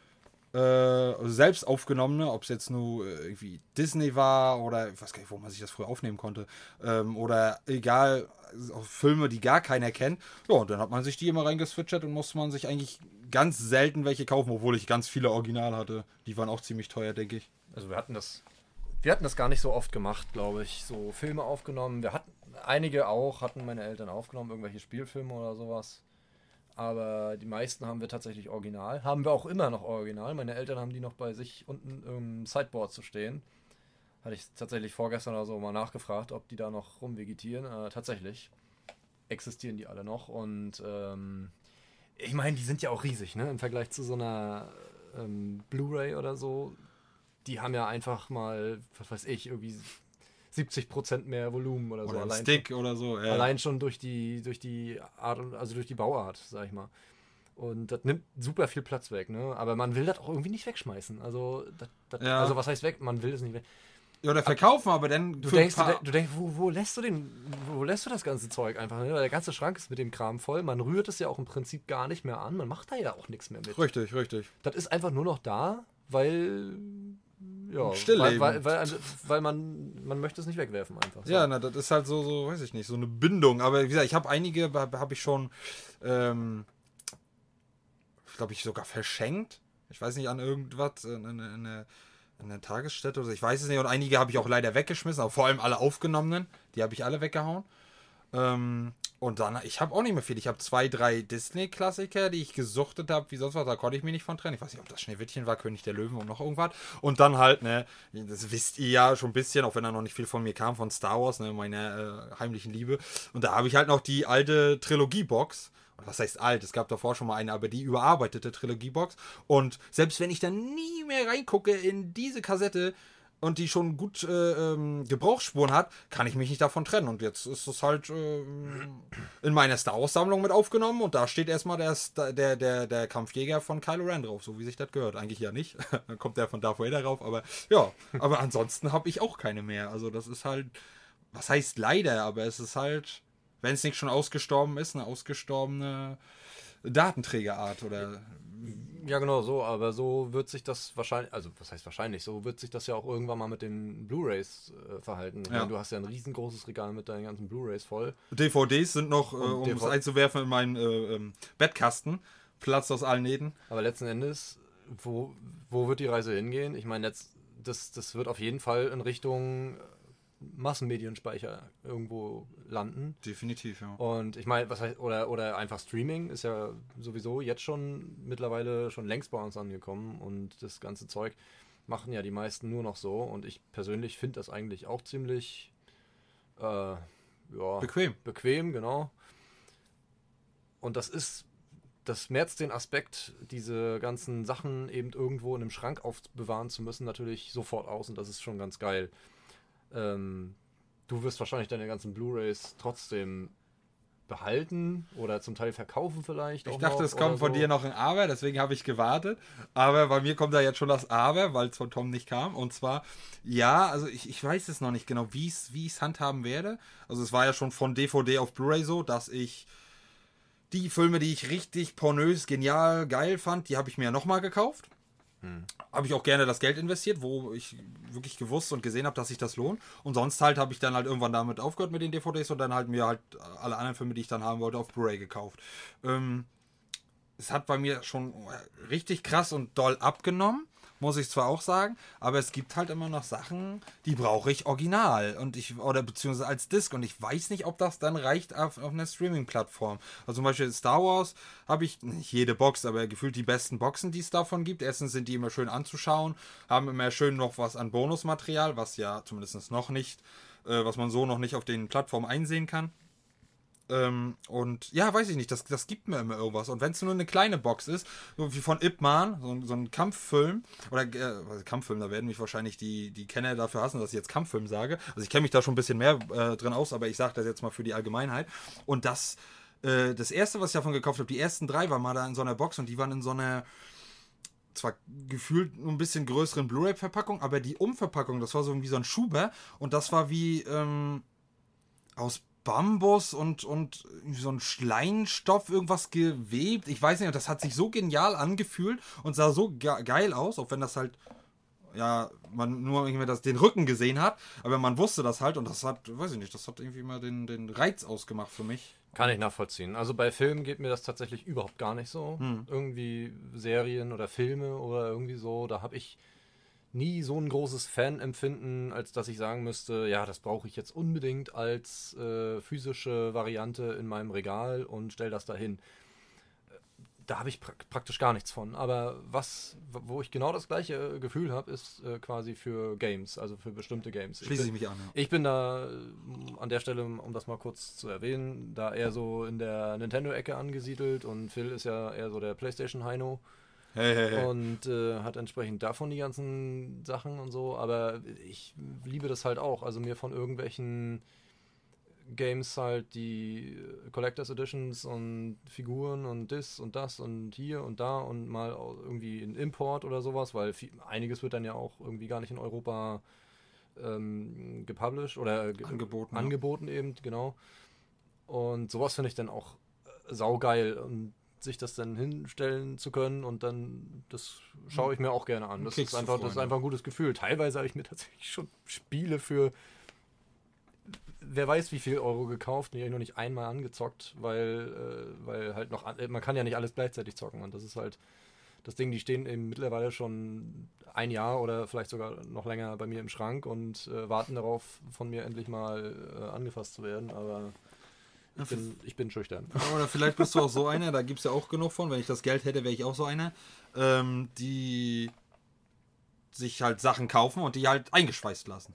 also selbst aufgenommene, ob es jetzt nur äh, irgendwie Disney war oder ich weiß gar nicht, wo man sich das früher aufnehmen konnte. Ähm, oder egal, auch Filme, die gar keiner kennt. Ja, und dann hat man sich die immer reingeswitchert und musste man sich eigentlich ganz selten welche kaufen, obwohl ich ganz viele Original hatte. Die waren auch ziemlich teuer, denke ich. Also wir hatten das, wir hatten das gar nicht so oft gemacht, glaube ich. So Filme aufgenommen. Wir hatten einige auch, hatten meine Eltern aufgenommen, irgendwelche Spielfilme oder sowas. Aber die meisten haben wir tatsächlich original. Haben wir auch immer noch original. Meine Eltern haben die noch bei sich unten im Sideboard zu stehen. Hatte ich tatsächlich vorgestern oder so mal nachgefragt, ob die da noch rumvegetieren. Äh, tatsächlich existieren die alle noch. Und ähm, ich meine, die sind ja auch riesig, ne? Im Vergleich zu so einer ähm, Blu-ray oder so. Die haben ja einfach mal, was weiß ich, irgendwie 70% mehr Volumen oder, Oder so. ein Allein Stick oder so. äh. Allein schon durch die, durch die Art und also durch die Bauart, sag ich mal. Und das nimmt super viel Platz weg, ne? Aber man will das auch irgendwie nicht wegschmeißen. Also, das, das, Ja. also was heißt weg? Man will es nicht weg. Ja, oder verkaufen, aber dann Du denkst, du, du denkst, wo, wo lässt du den, wo lässt du das ganze Zeug einfach? Ne? Weil der ganze Schrank ist mit dem Kram voll. Man rührt es ja auch im Prinzip gar nicht mehr an. Man macht da ja auch nichts mehr mit. Richtig, richtig. Das ist einfach nur noch da, weil ja, Stillleben. weil, weil, weil, weil man man möchte es nicht wegwerfen einfach. So. Ja, na, das ist halt so, so, weiß ich nicht, so eine Bindung. Aber wie gesagt, ich habe einige, habe hab ich schon, ähm, glaube ich, sogar verschenkt. Ich weiß nicht, an irgendwas, in, in, in, eine, in eine Tagesstätte oder so. Ich weiß es nicht. Und einige habe ich auch leider weggeschmissen, aber vor allem alle aufgenommenen. Die habe ich alle weggehauen. Ähm, und dann, ich habe auch nicht mehr viel. Ich habe zwei, drei Disney-Klassiker, die ich gesuchtet habe, wie sonst was. Da konnte ich mich nicht von trennen. Ich weiß nicht, ob das Schneewittchen war, König der Löwen und noch irgendwas. Und dann halt, ne, das wisst ihr ja schon ein bisschen, auch wenn da noch nicht viel von mir kam, von Star Wars, ne, meiner äh, heimlichen Liebe. Und da habe ich halt noch die alte Trilogie-Box. Was heißt alt? Es gab davor schon mal eine, aber die überarbeitete Trilogie-Box. Und selbst wenn ich dann nie mehr reingucke in diese Kassette, und die schon gut äh, ähm, Gebrauchsspuren hat, kann ich mich nicht davon trennen. Und jetzt ist es halt ähm, in meiner Star Wars-Sammlung mit aufgenommen und da steht erstmal der, der, der, der Kampfjäger von Kylo Ren drauf, so wie sich das gehört. Eigentlich ja nicht. Dann kommt der von Darth Vader drauf, aber ja. Aber ansonsten habe ich auch keine mehr. Also das ist halt, was heißt leider, aber es ist halt, wenn es nicht schon ausgestorben ist, eine ausgestorbene Datenträgerart oder Ja, genau so, aber so wird sich das wahrscheinlich, also was heißt wahrscheinlich, so wird sich das ja auch irgendwann mal mit den Blu-Rays äh, verhalten. Ja. meine, du hast ja ein riesengroßes Regal mit deinen ganzen Blu-Rays voll. DVDs sind noch, äh, um es einzuwerfen in meinen äh, ähm, Bettkasten. Platz aus allen Nähten. Aber letzten Endes, wo, wo wird die Reise hingehen? Ich meine, jetzt, das, das wird auf jeden Fall in Richtung Massenmedienspeicher irgendwo landen. Definitiv, ja. Und ich meine, was heißt, oder, oder einfach Streaming ist ja sowieso jetzt schon mittlerweile schon längst bei uns angekommen und das ganze Zeug machen ja die meisten nur noch so und ich persönlich finde das eigentlich auch ziemlich äh, ja, Bequem. bequem, genau. Und das ist, das merzt den Aspekt, diese ganzen Sachen eben irgendwo in einem Schrank aufbewahren zu müssen, natürlich sofort aus und das ist schon ganz geil. Ähm, du wirst wahrscheinlich deine ganzen Blu-rays trotzdem behalten oder zum Teil verkaufen vielleicht. Ich dachte, es kommt von so. dir noch ein Aber, deswegen habe ich gewartet. Aber bei mir kommt da jetzt schon das Aber, weil es von Tom nicht kam. Und zwar, ja, also ich, ich weiß es noch nicht genau, wie ich es handhaben werde. Also es war ja schon von DVD auf Blu-ray so, dass ich die Filme, die ich richtig pornös, genial, geil fand, die habe ich mir nochmal gekauft. Habe ich auch gerne das Geld investiert, wo ich wirklich gewusst und gesehen habe, dass sich das lohnt. Und sonst halt habe ich dann halt irgendwann damit aufgehört mit den DVDs und dann halt mir halt alle anderen Filme, die ich dann haben wollte, auf Blu-ray gekauft. Ähm, es hat bei mir schon richtig krass und doll abgenommen, muss ich zwar auch sagen, aber es gibt halt immer noch Sachen, die brauche ich original und ich oder beziehungsweise als Disc und ich weiß nicht, ob das dann reicht auf, auf einer Streaming-Plattform. Also zum Beispiel Star Wars habe ich nicht jede Box, aber gefühlt die besten Boxen, die es davon gibt. Erstens sind die immer schön anzuschauen, haben immer schön noch was an Bonusmaterial, was ja zumindest noch nicht, äh, was man so noch nicht auf den Plattformen einsehen kann. Ähm, und ja, weiß ich nicht, das, das gibt mir immer irgendwas. Und wenn es nur eine kleine Box ist, so wie von Ip Man, so, ein- so ein Kampffilm, oder äh, was, Kampffilm, da werden mich wahrscheinlich die, die Kenner dafür hassen, dass ich jetzt Kampffilm sage. Also ich kenne mich da schon ein bisschen mehr äh, drin aus, aber ich sage das jetzt mal für die Allgemeinheit. Und das, äh, das erste, was ich davon gekauft habe, die ersten drei waren mal da in so einer Box und die waren in so einer zwar gefühlt nur ein bisschen größeren Blu-ray-Verpackung, aber die Umverpackung, das war so wie so ein Schuber und das war wie ähm, aus Bambus und, und so ein Schleimstoff, irgendwas gewebt. Ich weiß nicht, das hat sich so genial angefühlt und sah so ge geil aus, auch wenn das halt, ja, man nur irgendwie das, den Rücken gesehen hat, aber man wusste das halt und das hat, weiß ich nicht, das hat irgendwie mal den, den Reiz ausgemacht für mich. Kann ich nachvollziehen. Also bei Filmen geht mir das tatsächlich überhaupt gar nicht so. Hm. Irgendwie Serien oder Filme oder irgendwie so, da habe ich nie so ein großes Fanempfinden, als dass ich sagen müsste, ja, das brauche ich jetzt unbedingt als äh, physische Variante in meinem Regal und stell das dahin. Da habe ich pra praktisch gar nichts von. Aber was, wo ich genau das gleiche äh, Gefühl habe, ist äh, quasi für Games, also für bestimmte Games. Schließe ich bin- mich an. Ja. ich bin da äh, an der Stelle, um das mal kurz zu erwähnen, da eher so in der Nintendo-Ecke angesiedelt und Phil ist ja eher so der PlayStation-Heino Hey, hey, hey. und äh, hat entsprechend davon die ganzen Sachen und so, aber ich liebe das halt auch, also mir von irgendwelchen Games halt die äh, Collectors Editions und Figuren und das und das und hier und da und mal irgendwie ein Import oder sowas, weil viel, einiges wird dann ja auch irgendwie gar nicht in Europa ähm, gepublished oder ge Angeboten, ja. angeboten eben, genau. Und sowas finde ich dann auch äh, saugeil und sich das dann hinstellen zu können und dann, das schaue ich mir auch gerne an. Das Kriegst ist einfach, das ist einfach ein gutes Gefühl. Teilweise habe ich mir tatsächlich schon Spiele für wer weiß wie viel Euro gekauft die habe ich noch nicht einmal angezockt, weil, äh, weil halt noch, an- man kann ja nicht alles gleichzeitig zocken und das ist halt das Ding, die stehen eben mittlerweile schon ein Jahr oder vielleicht sogar noch länger bei mir im Schrank und äh, warten darauf, von mir endlich mal äh, angefasst zu werden, aber ich bin, ich bin schüchtern. Oder vielleicht bist du auch so einer, da gibt es ja auch genug von. Wenn ich das Geld hätte, wäre ich auch so einer, ähm, die sich halt Sachen kaufen und die halt eingeschweißt lassen.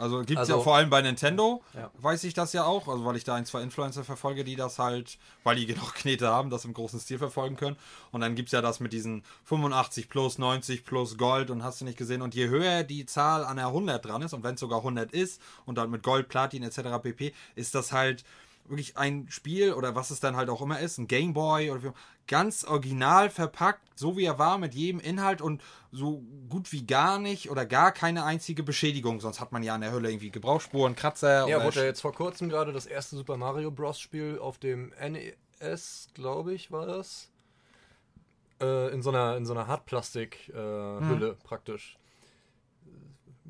Also gibt es ja Also- vor allem bei Nintendo, Ja. weiß ich das ja auch, also weil ich da ein, zwei Influencer verfolge, die das halt, weil die genug Knete haben, das im großen Stil verfolgen können. Und dann gibt es ja das mit diesen 85 plus, 90 plus Gold und hast du nicht gesehen. Und je höher die Zahl an der 100 dran ist und wenn es sogar 100 ist und dann mit Gold, Platin etc. pp, ist das halt wirklich ein Spiel oder was es dann halt auch immer ist, ein Gameboy oder wie, ganz original verpackt, so wie er war, mit jedem Inhalt und so gut wie gar nicht oder gar keine einzige Beschädigung. Sonst hat man ja an der Hülle irgendwie Gebrauchsspuren, Kratzer Ja, wurde ja jetzt vor kurzem gerade das erste Super Mario Bros. Spiel auf dem NES, glaube ich, war das. Äh, in so einer, in so einer Hartplastik-Hülle Mhm. Hülle praktisch.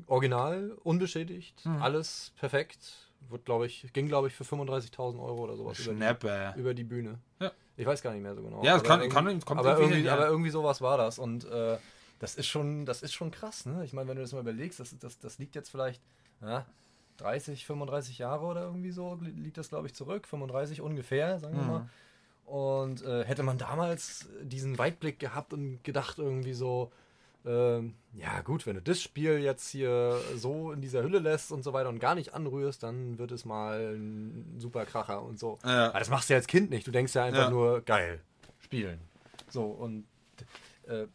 Original, unbeschädigt, Mhm. alles perfekt. Wird, glaube ich, ging, glaube ich, für 35.000 Euro oder sowas über die, über die Bühne. Ja. Ich weiß gar nicht mehr so genau. Ja, es aber kann- irgendwie- kann- kommt aber, irgendwie hin, ja. aber irgendwie sowas war das. Und äh, das ist schon, das ist schon krass, ne? Ich meine, wenn du das mal überlegst, das, das, das liegt jetzt vielleicht ja, 30, 35 Jahre oder irgendwie so, li- liegt das, glaube ich, zurück. 35 ungefähr, sagen wir Mhm. mal. Und äh, hätte man damals diesen Weitblick gehabt und gedacht, irgendwie so, ähm, ja gut, wenn du das Spiel jetzt hier so in dieser Hülle lässt und so weiter und gar nicht anrührst, dann wird es mal ein super Kracher und so. Ja. Aber das machst du ja als Kind nicht. Du denkst ja einfach Ja. nur, geil, spielen. So, und äh,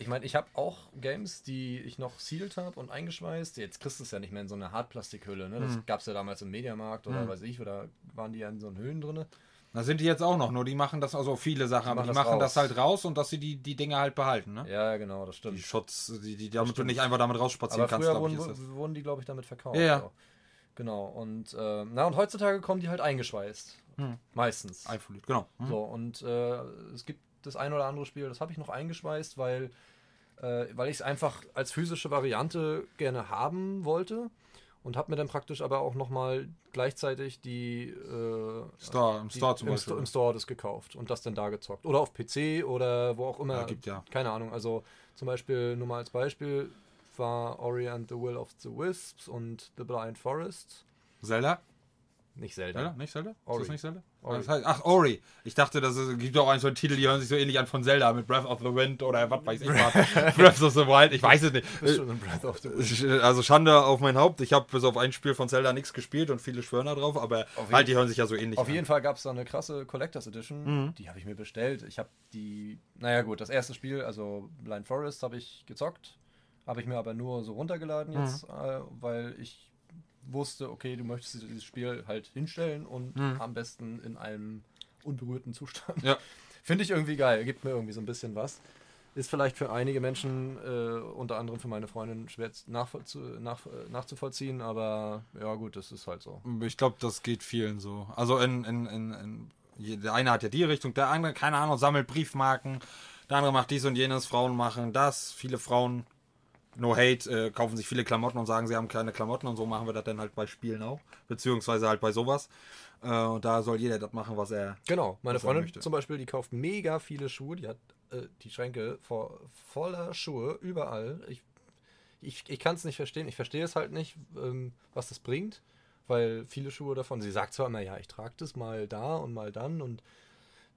ich meine, ich habe auch Games, die ich noch sealed habe und eingeschweißt. Jetzt kriegst du es ja nicht mehr in so eine Hartplastikhülle. Ne? Das Mhm. gab es ja damals im Mediamarkt oder Mhm. weiß ich, oder waren die ja in so Hüllen drin. Da sind die jetzt auch noch, nur die machen das, also viele Sachen, aber die machen raus. das halt raus und dass sie die, die Dinge halt behalten, ne? Ja, genau, das Die stimmt. Schutz, die, die, damit du nicht einfach damit rausspazieren Aber kannst, glaube ich, wurden, wurden die, glaube ich, damit verkauft. Ja, ja. So. Genau. Und, äh, na, und heutzutage kommen die halt eingeschweißt. Hm. Meistens. Einfolit, genau. Hm. So, und äh, es gibt das ein oder andere Spiel, das habe ich noch eingeschweißt, weil, äh, weil ich es einfach als physische Variante gerne haben wollte und habe mir dann praktisch aber auch nochmal gleichzeitig die, äh, Store, im die Store zum im, Beispiel. Sto- im Store das gekauft und das dann da gezockt. Oder auf PC oder wo auch immer. Ja, gibt ja. Keine Ahnung. Also zum Beispiel, nur mal als Beispiel, war Ori and the Will of the Wisps und The Blind Forest. Zelda? Nicht Zelda. Zelda? Nicht Zelda? Ist Ori. das nicht Zelda? Ori. Das heißt, ach, Ori. Ich dachte, das ist, gibt auch einen so einen Titel, die hören sich so ähnlich an von Zelda mit Breath of the Wind oder was weiß ich was. Breath of the Wild, ich weiß es nicht. Also Schande auf mein Haupt. Ich habe bis auf ein Spiel von Zelda nichts gespielt und viele schwören da drauf, aber Auf halt, die hören sich ja so ähnlich Auf an. jeden Fall gab es da eine krasse Collectors Edition. Mhm. Die habe ich mir bestellt. Ich habe die, naja gut, das erste Spiel, also Blind Forest, habe ich gezockt. Habe ich mir aber nur so runtergeladen Mhm. jetzt, äh, weil ich wusste, okay, du möchtest dieses Spiel halt hinstellen und Mhm. am besten in einem unberührten Zustand. Ja. Finde ich irgendwie geil, gibt mir irgendwie so ein bisschen was. Ist vielleicht für einige Menschen, äh, unter anderem für meine Freundin, schwer nachvollzu- nach, äh, nachzuvollziehen, aber ja gut, das ist halt so. Ich glaube, das geht vielen so. Also in, in, in, in der eine hat ja die Richtung, der andere, keine Ahnung, sammelt Briefmarken, der andere macht dies und jenes, Frauen machen das. Viele Frauen no hate, äh, kaufen sich viele Klamotten und sagen, sie haben keine Klamotten und so machen wir das dann halt bei Spielen auch. Beziehungsweise halt bei sowas. Äh, und da soll jeder das machen, was er. Genau, meine Freundin zum Beispiel, die kauft mega viele Schuhe, die hat äh, die Schränke vo voller Schuhe überall. Ich, ich, ich kann es nicht verstehen, ich verstehe es halt nicht, ähm, was das bringt, weil viele Schuhe davon, sie sagt zwar immer, ja, ich trage das mal da und mal dann und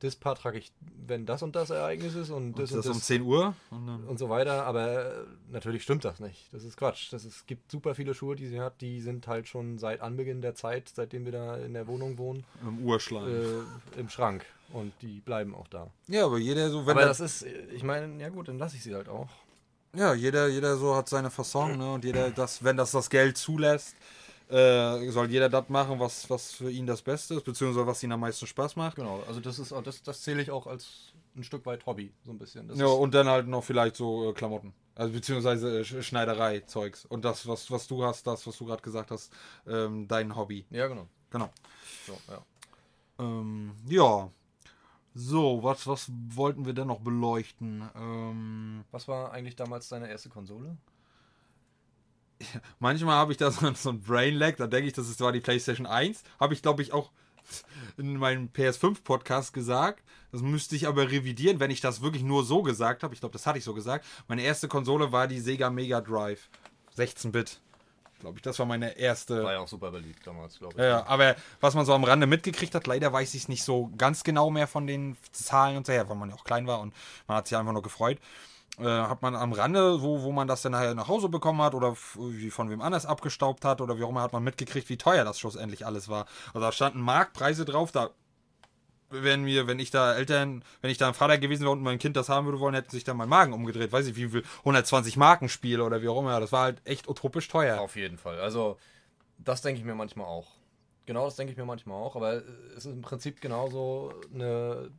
das Paar trage ich, wenn das und das Ereignis ist und das Das und ist das um 10 Uhr. Und und so weiter, aber äh, natürlich stimmt das nicht. Das ist Quatsch. Das ist, es gibt super viele Schuhe, die sie hat, die sind halt schon seit Anbeginn der Zeit, seitdem wir da in der Wohnung wohnen, Im Urschlag. äh, im Schrank. Und die bleiben auch da. ja, aber jeder so, wenn aber das, das ist, ich meine, ja gut, dann lasse ich sie halt auch. ja, jeder, jeder so hat seine Fasson, ne? Und jeder, das, wenn das das Geld zulässt, äh, soll jeder das machen, was, was für ihn das Beste ist, beziehungsweise was ihn am meisten Spaß macht. Genau, also das ist auch, das, das zähle ich auch als ein Stück weit Hobby, so ein bisschen. Das Ja, und dann halt noch vielleicht so äh, Klamotten. Also beziehungsweise äh, Sch- Schneiderei-Zeugs. Und das, was, was du hast, das, was du gerade gesagt hast, ähm, dein Hobby. ja, genau. Genau. So, ja. Ähm, ja. So, was, was wollten wir denn noch beleuchten? Ähm, Was war eigentlich damals deine erste Konsole? manchmal habe ich da so, so ein Brain Lag, da denke ich, das ist zwar die PlayStation 1. Habe ich, glaube ich, auch in meinem PS5-Podcast gesagt. Das müsste ich aber revidieren, wenn ich das wirklich nur so gesagt habe. Ich glaube, das hatte ich so gesagt. Meine erste Konsole war die Sega Mega Drive. 16-Bit. Glaube ich, das war meine erste. War ja auch super beliebt damals, glaube ich. Ja, ja, aber was man so am Rande mitgekriegt hat, leider weiß ich es nicht so ganz genau mehr von den Zahlen und so her, weil man ja auch klein war und man hat sich einfach nur gefreut. Äh, hat man am Rande, wo, wo man das dann nachher nach Hause bekommen hat oder von wem anders abgestaubt hat oder wie auch immer, hat man mitgekriegt, wie teuer das schlussendlich alles war. Also da standen Marktpreise drauf, da wenn mir, wenn ich da Eltern, wenn ich da ein Vater gewesen wäre und mein Kind das haben würde wollen, hätte sich dann mein Magen umgedreht. Weiß ich, wie viel 120 Marken Spiele oder wie auch immer. Das war halt echt utopisch teuer. Auf jeden Fall. Also, das denke ich mir manchmal auch. Genau das denke ich mir manchmal auch, aber es ist im Prinzip genauso eine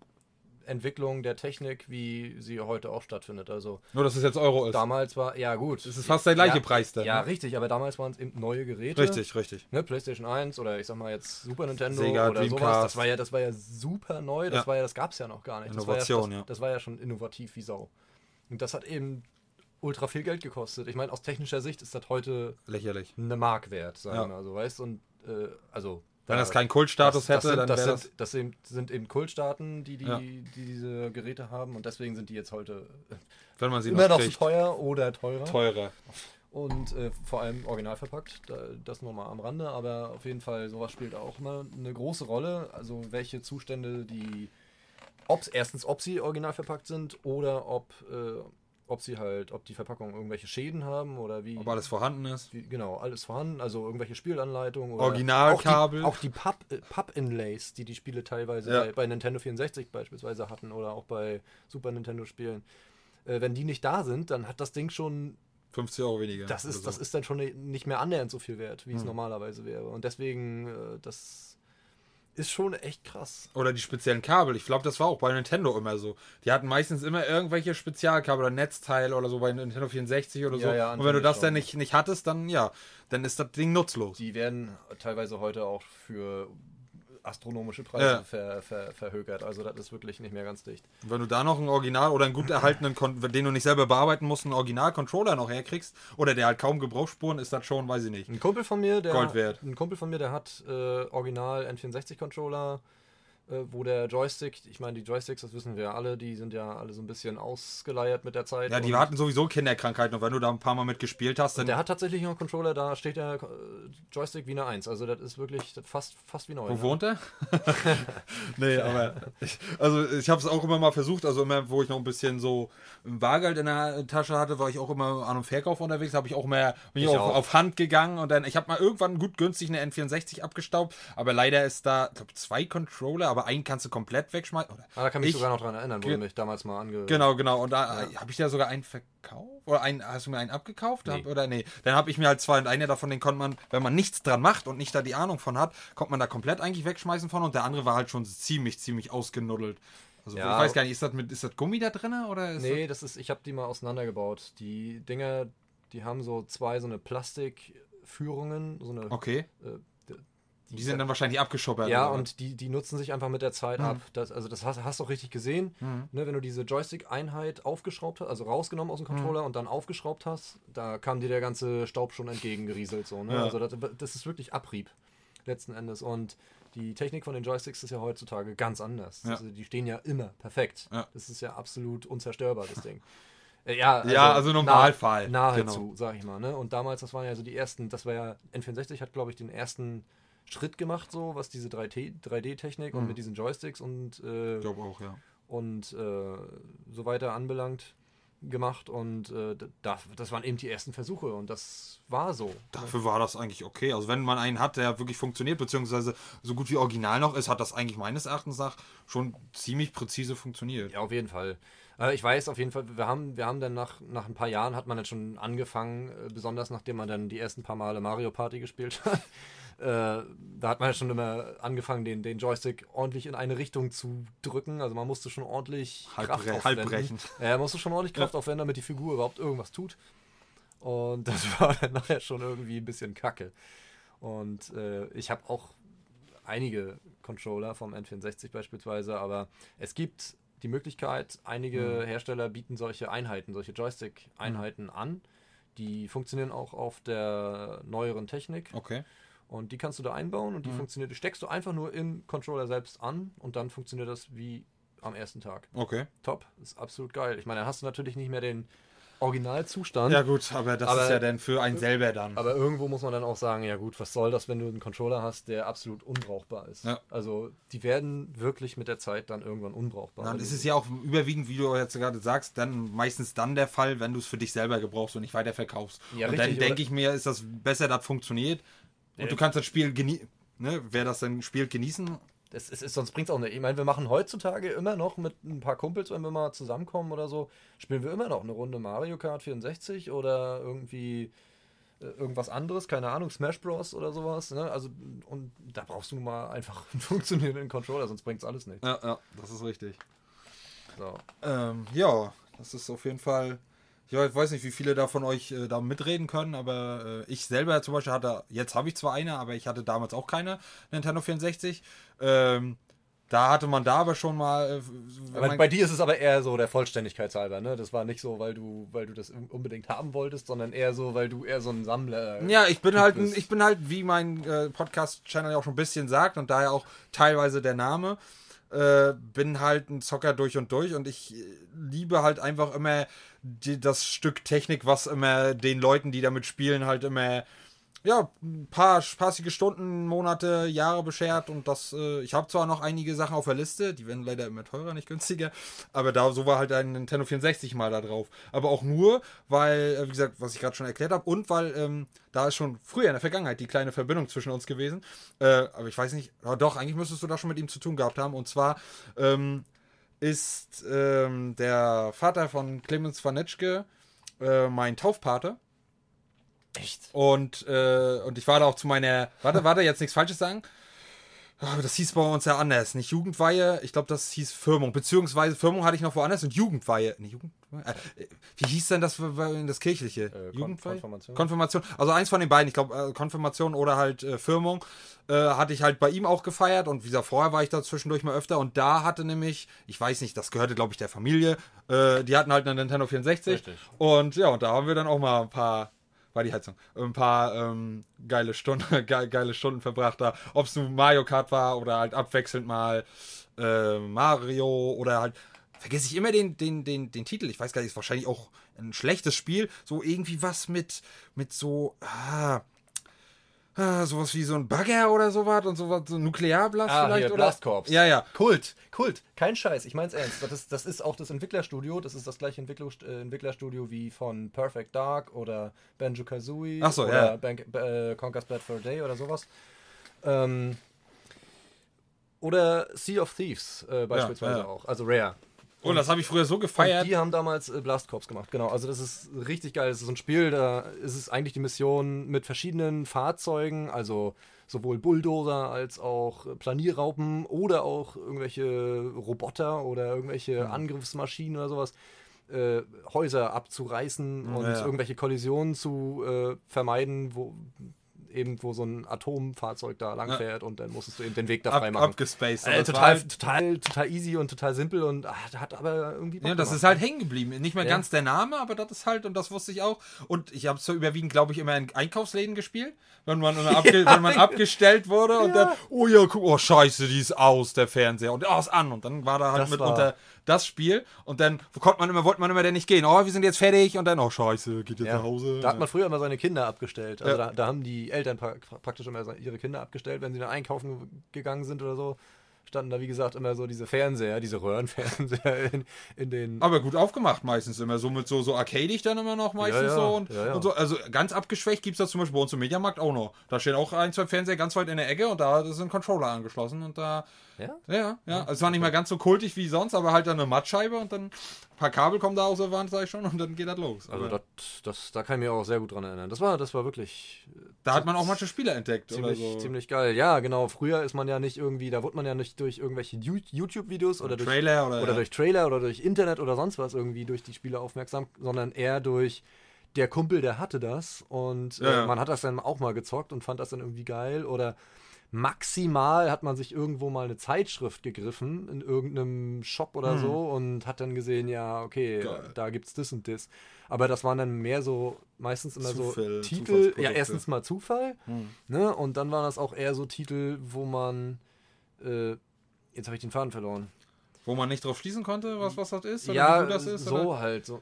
Entwicklung der Technik, wie sie heute auch stattfindet. Also Nur, dass es jetzt Euro ist. damals war, ja gut. Es ist fast der gleiche ja, Preis dann. Ja, ne? richtig, aber damals waren es eben neue Geräte. Richtig, richtig. Ne, PlayStation 1 oder ich sag mal jetzt Super Nintendo Sega, oder sowas. Dreamcast. Das war ja, das war ja super neu, das Ja. war ja, das gab's ja noch gar nicht. Das Innovation, war ja, ja. das, das war ja schon innovativ wie Sau. Und das hat eben ultra viel Geld gekostet. Ich meine, aus technischer Sicht ist das heute Lächerlich. eine Mark wert, sagen Ja. wir mal so, weißt und äh, also Wenn da- das keinen Kultstatus das, das hätte, sind, dann das, sind, das sind, sind eben Kultstaaten, die, die, Ja. die diese Geräte haben und deswegen sind die jetzt heute Wenn man sie immer noch kriegt, teuer oder teurer. teurer. Und äh, vor allem original verpackt, da, das nur mal am Rande, aber auf jeden Fall, sowas spielt auch immer eine große Rolle. Also welche Zustände die, ob erstens, ob sie original verpackt sind oder ob, äh, ob sie halt, ob die Verpackungen irgendwelche Schäden haben oder wie. Ob alles vorhanden ist. wie genau, alles vorhanden, also irgendwelche Spielanleitungen oder Originalkabel. Auch die, auch die äh, Papp-Inlays, die die Spiele teilweise Ja. bei, bei Nintendo 64 beispielsweise hatten oder auch bei Super Nintendo Spielen. Äh, wenn die nicht da sind, dann hat das Ding schon 50 Euro weniger. das ist, oder das so. ist dann schon nicht mehr annähernd so viel wert, wie es Hm. normalerweise wäre. Und deswegen, äh, das ist schon echt krass. Oder die speziellen Kabel. Ich glaube, das war auch bei Nintendo immer so. Die hatten meistens immer irgendwelche Spezialkabel oder Netzteile oder so bei Nintendo 64 oder Ja, so. ja, Und wenn du das dann nicht, nicht hattest, dann ja, dann ist das Ding nutzlos. Die werden teilweise heute auch für astronomische Preise Ja. ver, ver, verhökert. Also das ist wirklich nicht mehr ganz dicht. Und wenn du da noch einen Original oder einen gut erhaltenen, Kon den du nicht selber bearbeiten musst, einen Original-Controller noch herkriegst oder der halt kaum Gebrauchsspuren, ist das schon, weiß ich nicht. Ein Kumpel von mir, der Gold wert. ein Kumpel von mir, der hat äh, original N64 Controller, äh, wo der Joystick, ich meine die Joysticks, das wissen wir ja alle, die sind ja alle so ein bisschen ausgeleiert mit der Zeit. Ja, die hatten sowieso Kinderkrankheiten und wenn du da ein paar Mal mit gespielt hast, dann Der hat tatsächlich noch einen Controller, da steht der äh, Joystick wie eine 1. Also das ist wirklich fast, fast wie neu. Wo ne? wohnt er? nee, aber ich, also ich habe es auch immer mal versucht, also immer, wo ich noch ein bisschen so Bargeld in der Tasche hatte, war ich auch immer an einem Verkauf unterwegs, habe ich auch mehr bin ich Ich auf, auch. auf Hand gegangen und dann, ich habe mal irgendwann gut günstig eine N64 abgestaubt, aber leider ist da, ich glaube, zwei Controller, aber einen kannst du komplett wegschmeißen. Oder? Ah, da kann mich Ich- sogar noch dran erinnern, wo du mich damals mal ange... Genau, genau. Und da habe ich ja sogar einen verkauft. Oder einen, hast du mir einen abgekauft? Nee. Hab, oder nee. Dann habe ich mir halt zwei und einer davon, den konnte man, wenn man nichts dran macht und nicht da die Ahnung von hat, kommt man da komplett eigentlich wegschmeißen von und der andere war halt schon ziemlich, ziemlich ausgenuddelt. Also Ja. ich weiß gar nicht, ist das mit, ist das Gummi da drin oder ist Nee, das ist, ich habe die mal auseinandergebaut. Die Dinger, die haben so zwei so eine Plastikführungen, so eine das, okay. äh, d- Die sind dann wahrscheinlich abgeschoppert. Ja, oder? und die, die nutzen sich einfach mit der Zeit Mhm. ab. Das, also das hast, hast du auch richtig gesehen. Mhm. Ne, wenn du diese Joystick-Einheit aufgeschraubt hast, also rausgenommen aus dem Controller und dann aufgeschraubt hast, da kam dir der ganze Staub schon entgegengerieselt. So, ne? Ja. Also das, das ist wirklich Abrieb letzten Endes. Und die Technik von den Joysticks ist ja heutzutage ganz anders. Ja. Also die stehen ja immer perfekt. Ja. Das ist ja absolut unzerstörbar, das Ding. Äh, Ja, Ja, also Normalfall. Nah, Genau. nahezu, sag ich mal. Ne? Und damals, das waren ja so die ersten, das war ja, N64 hat, glaube ich, den ersten Schritt gemacht, so was diese 3D 3D-Technik und Mhm. mit diesen Joysticks und, äh, auch, ja. und äh, so weiter anbelangt gemacht. Und äh, da, das waren eben die ersten Versuche und das war so. Dafür war das eigentlich okay. Also wenn man einen hat, der wirklich funktioniert, beziehungsweise so gut wie original noch ist, hat das eigentlich meines Erachtens nach schon ziemlich präzise funktioniert. Ja, auf jeden Fall. Äh, Ich weiß auf jeden Fall, wir haben, wir haben dann nach, nach ein paar Jahren hat man dann schon angefangen, äh, besonders nachdem man dann die ersten paar Male Mario Party gespielt hat. Äh, da hat man ja schon immer angefangen, den, den Joystick ordentlich in eine Richtung zu drücken. Also man musste schon ordentlich Halb Kraft bre- aufwenden. halbbrechen. Ja, man musste schon ordentlich Kraft aufwenden, damit die Figur überhaupt irgendwas tut. Und das war dann nachher schon irgendwie ein bisschen kacke. Und äh, ich habe auch einige Controller vom N64 beispielsweise, aber es gibt die Möglichkeit, einige Hersteller bieten solche Einheiten, solche Joystick-Einheiten an. Die funktionieren auch auf der neueren Technik Okay. Und die kannst du da einbauen und die funktioniert, die steckst du einfach nur im Controller selbst an und dann funktioniert das wie am ersten Tag. Okay. Top, ist absolut geil. Ich meine, dann hast du natürlich nicht mehr den Originalzustand. Ja gut, aber das Aber- ist ja dann für einen selber dann. Aber irgendwo muss man dann auch sagen, ja gut, was soll das, wenn du einen Controller hast, der absolut unbrauchbar ist. Ja. Also die werden wirklich mit der Zeit dann irgendwann unbrauchbar. Dann ist es ja auch überwiegend, wie du jetzt gerade sagst, dann meistens dann der Fall, wenn du es für dich selber gebrauchst und nicht weiterverkaufst. Ja, und richtig, dann denke ich mir, ist das besser, das funktioniert. Und du kannst das Spiel genießen. Ne, wer das dann spielt, genießen. Das ist, ist, sonst bringt es auch nicht. Ich meine, wir machen heutzutage immer noch mit ein paar Kumpels, wenn wir mal zusammenkommen oder so, spielen wir immer noch eine Runde Mario Kart 64 oder irgendwie äh, irgendwas anderes, keine Ahnung, Smash Bros. oder sowas. Ne? Also, und da brauchst du mal einfach einen funktionierenden Controller, sonst bringt es alles nicht. Ja, ja, das ist richtig. So. Ähm, ja, das ist auf jeden Fall. Ich weiß nicht, wie viele da von euch äh, da mitreden können, aber äh, ich selber zum Beispiel hatte, jetzt habe ich zwar eine, aber ich hatte damals auch keine Nintendo 64. Ähm, da hatte man da aber schon mal. Äh, Aber bei dir ist es aber eher so der Vollständigkeit halber, ne? Das war nicht so, weil du, weil du das unbedingt haben wolltest, sondern eher so, weil du eher so ein Sammler. Ja, ich bin halt, bist. ich bin halt, wie mein äh, Podcast-Channel ja auch schon ein bisschen sagt und daher auch teilweise der Name, äh, bin halt ein Zocker durch und durch und ich äh, liebe halt einfach immer die, das Stück Technik, was immer den Leuten, die damit spielen, halt immer ja, ein paar spaßige Stunden, Monate, Jahre beschert und das, äh, ich habe zwar noch einige Sachen auf der Liste, die werden leider immer teurer, nicht günstiger, aber da, so war halt ein Nintendo 64 mal da drauf. Aber auch nur, weil, äh, wie gesagt, was ich gerade schon erklärt habe und weil ähm, da ist schon früher in der Vergangenheit die kleine Verbindung zwischen uns gewesen, äh, aber ich weiß nicht, doch, eigentlich müsstest du da schon mit ihm zu tun gehabt haben und zwar, ähm, ist ähm, der Vater von Clemens Vanetschke äh, mein Taufpate. Echt? Und, äh, und ich war da auch zu meiner. Warte, warte, jetzt nichts Falsches sagen. Aber das hieß bei uns ja anders. Nicht Jugendweihe, ich glaube, das hieß Firmung. Beziehungsweise Firmung hatte ich noch woanders und Jugendweihe. Nee, Jugendweihe? Äh, wie hieß denn das, das kirchliche? Äh, Jugendweihe? Konfirmation. Konfirmation. Also eins von den beiden. Ich glaube, äh, Konfirmation oder halt äh, Firmung äh, hatte ich halt bei ihm auch gefeiert. Und wie gesagt, vorher war ich da zwischendurch mal öfter. Und da hatte nämlich, ich weiß nicht, das gehörte, glaube ich, der Familie. Äh, die hatten halt eine Nintendo 64. Richtig. Und ja, und da haben wir dann auch mal ein paar war die Heizung. Ein paar ähm, geile Stunden, ge geile Stunden verbracht da. Ob es nun Mario Kart war oder halt abwechselnd mal äh, Mario oder halt. Vergesse ich immer den, den, den, den Titel. Ich weiß gar nicht, ist wahrscheinlich auch ein schlechtes Spiel. So irgendwie was mit, mit so. Ah, ah, sowas wie so ein Bagger oder sowas und sowas, so ein Nuklearblast Ah, vielleicht hier, oder? Blastkorps. Ja, ja. Kult, Kult, kein Scheiß, ich mein's ernst. Das ist, das ist auch das Entwicklerstudio, das ist das gleiche äh, Entwicklerstudio wie von Perfect Dark oder Banjo Kazooie so, oder ja. Bank, äh, Conker's Bad for a Day oder sowas. Ähm, oder Sea of Thieves äh, beispielsweise ja. auch, also Rare. Und das habe ich früher so Und gefeiert. die haben damals äh, Blast Corps gemacht, genau. Also das ist richtig geil. Das ist so ein Spiel, da ist es eigentlich die Mission mit verschiedenen Fahrzeugen, also sowohl Bulldozer als auch Planierraupen oder auch irgendwelche Roboter oder irgendwelche Angriffsmaschinen oder sowas, äh, Häuser abzureißen und ja. irgendwelche Kollisionen zu äh, vermeiden, wo eben, wo so ein Atomfahrzeug da langfährt und dann musstest du eben den Weg da Ab, freimachen. abgespaced. Äh, total, halt- total, total easy und total simpel und ah, hat aber irgendwie. Bock Ja, das gemacht. ist halt hängen geblieben. Nicht mehr Ja. ganz der Name, aber das ist halt, und das wusste ich auch. Und ich habe es so überwiegend, glaube ich, immer in Einkaufsläden gespielt. Wenn man, abge wenn man abgestellt wurde und dann, oh ja, guck, oh scheiße, die ist aus, der Fernseher. Und oh, ist an. Und dann war da halt Das mitunter das Spiel. Und dann konnte man immer, wollte man immer denn nicht gehen. Oh, wir sind jetzt fertig. Und dann, oh scheiße, geht jetzt Ja, nach Hause. Da hat man früher immer seine Kinder abgestellt. Also Ja. da, da haben die Eltern pra praktisch immer ihre Kinder abgestellt, wenn sie dann einkaufen gegangen sind oder so. Standen da, wie gesagt, immer so diese Fernseher, diese Röhrenfernseher in, in den. Aber gut aufgemacht meistens immer. So mit so, so arcadig dann immer noch meistens Ja, ja, so. Und, ja, ja. und so. Also ganz abgeschwächt gibt es das zum Beispiel bei uns im Mediamarkt auch noch. Da stehen auch ein, zwei Fernseher ganz weit in der Ecke und da ist ein Controller angeschlossen und da. Ja? Ja, ja. Also es war nicht mehr ganz so kultig wie sonst, aber halt dann eine Mattscheibe und dann ein paar Kabel kommen da aus der Wand, sag ich schon, und dann geht das los. Also das, das, da kann ich mich auch sehr gut dran erinnern. Das war, das war wirklich da hat man auch manche Spiele entdeckt ziemlich, oder so. ziemlich geil. Ja, genau. Früher ist man ja nicht irgendwie, da wurde man ja nicht durch irgendwelche YouTube-Videos oder durch Trailer oder, oder ja. durch Trailer oder durch Internet oder sonst was irgendwie durch die Spiele aufmerksam, sondern eher durch der Kumpel, der hatte das und ja. äh, man hat das dann auch mal gezockt und fand das dann irgendwie geil oder maximal hat man sich irgendwo mal eine Zeitschrift gegriffen in irgendeinem Shop oder so und hat dann gesehen, ja, okay, Hm. Geil. da gibt's das und das. Aber das waren dann mehr so, meistens immer Zufälle, so Titel, ja, erstens mal Zufall, Hm. ne, und dann waren das auch eher so Titel, wo man, äh, jetzt habe ich den Faden verloren. Wo man nicht drauf schließen konnte, was, was das ist? Oder Ja, das ist? so Oder? halt. So.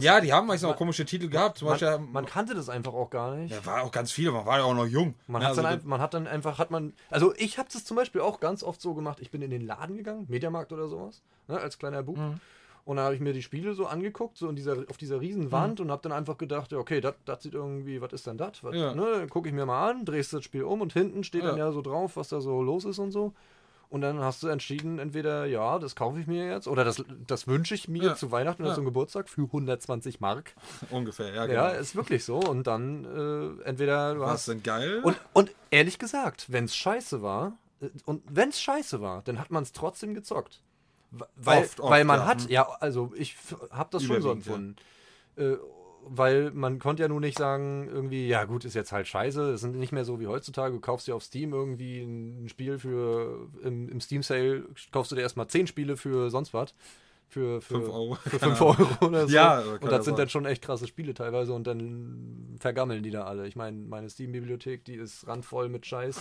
Ja, die haben meistens auch man- komische Titel gehabt. Zum man, Beispiel, man kannte das einfach auch gar nicht. ja, war auch ganz viele, man war ja auch noch jung. Man, Ja, hat dann also ein, man hat dann einfach, hat man, also ich habe das zum Beispiel auch ganz oft so gemacht, ich bin in den Laden gegangen, Mediamarkt oder sowas, ne, als kleiner Bub. Mhm. Und dann habe ich mir die Spiele so angeguckt, so in dieser, auf dieser riesen Wand und habe dann einfach gedacht, ja, okay, das sieht irgendwie, was ist denn das? Ja. Ne, gucke ich mir mal an, drehst das Spiel um und hinten steht dann Ja. ja so drauf, was da so los ist und so. Und dann hast du entschieden, entweder, ja, das kaufe ich mir jetzt oder das, das wünsche ich mir Ja. zu Weihnachten oder Ja. zum Geburtstag für 120 Mark. ungefähr, ja, Ja, genau. ist wirklich so. Und dann äh, entweder du Was hast. denn geil? Und, und ehrlich gesagt, wenn es scheiße war, äh, und wenn es scheiße war, dann hat man es trotzdem gezockt. Weil, Oft, oft, weil man ja. hat, Hm. ja, also ich habe das schon so Überwiegend, ja. empfunden. Äh, weil man konnte ja nun nicht sagen, irgendwie, ja gut, ist jetzt halt scheiße. Es sind nicht mehr so wie heutzutage. Du kaufst dir auf Steam irgendwie ein Spiel für, im, im Steam Sale kaufst du dir erstmal 10 Spiele für sonst was. Für, für, Fünf Euro. Für Keine 5 Euro oder so. Ja, und das sind sein. dann schon echt krasse Spiele teilweise und dann vergammeln die da alle. Ich meine, meine Steam-Bibliothek, die ist randvoll mit Scheiß,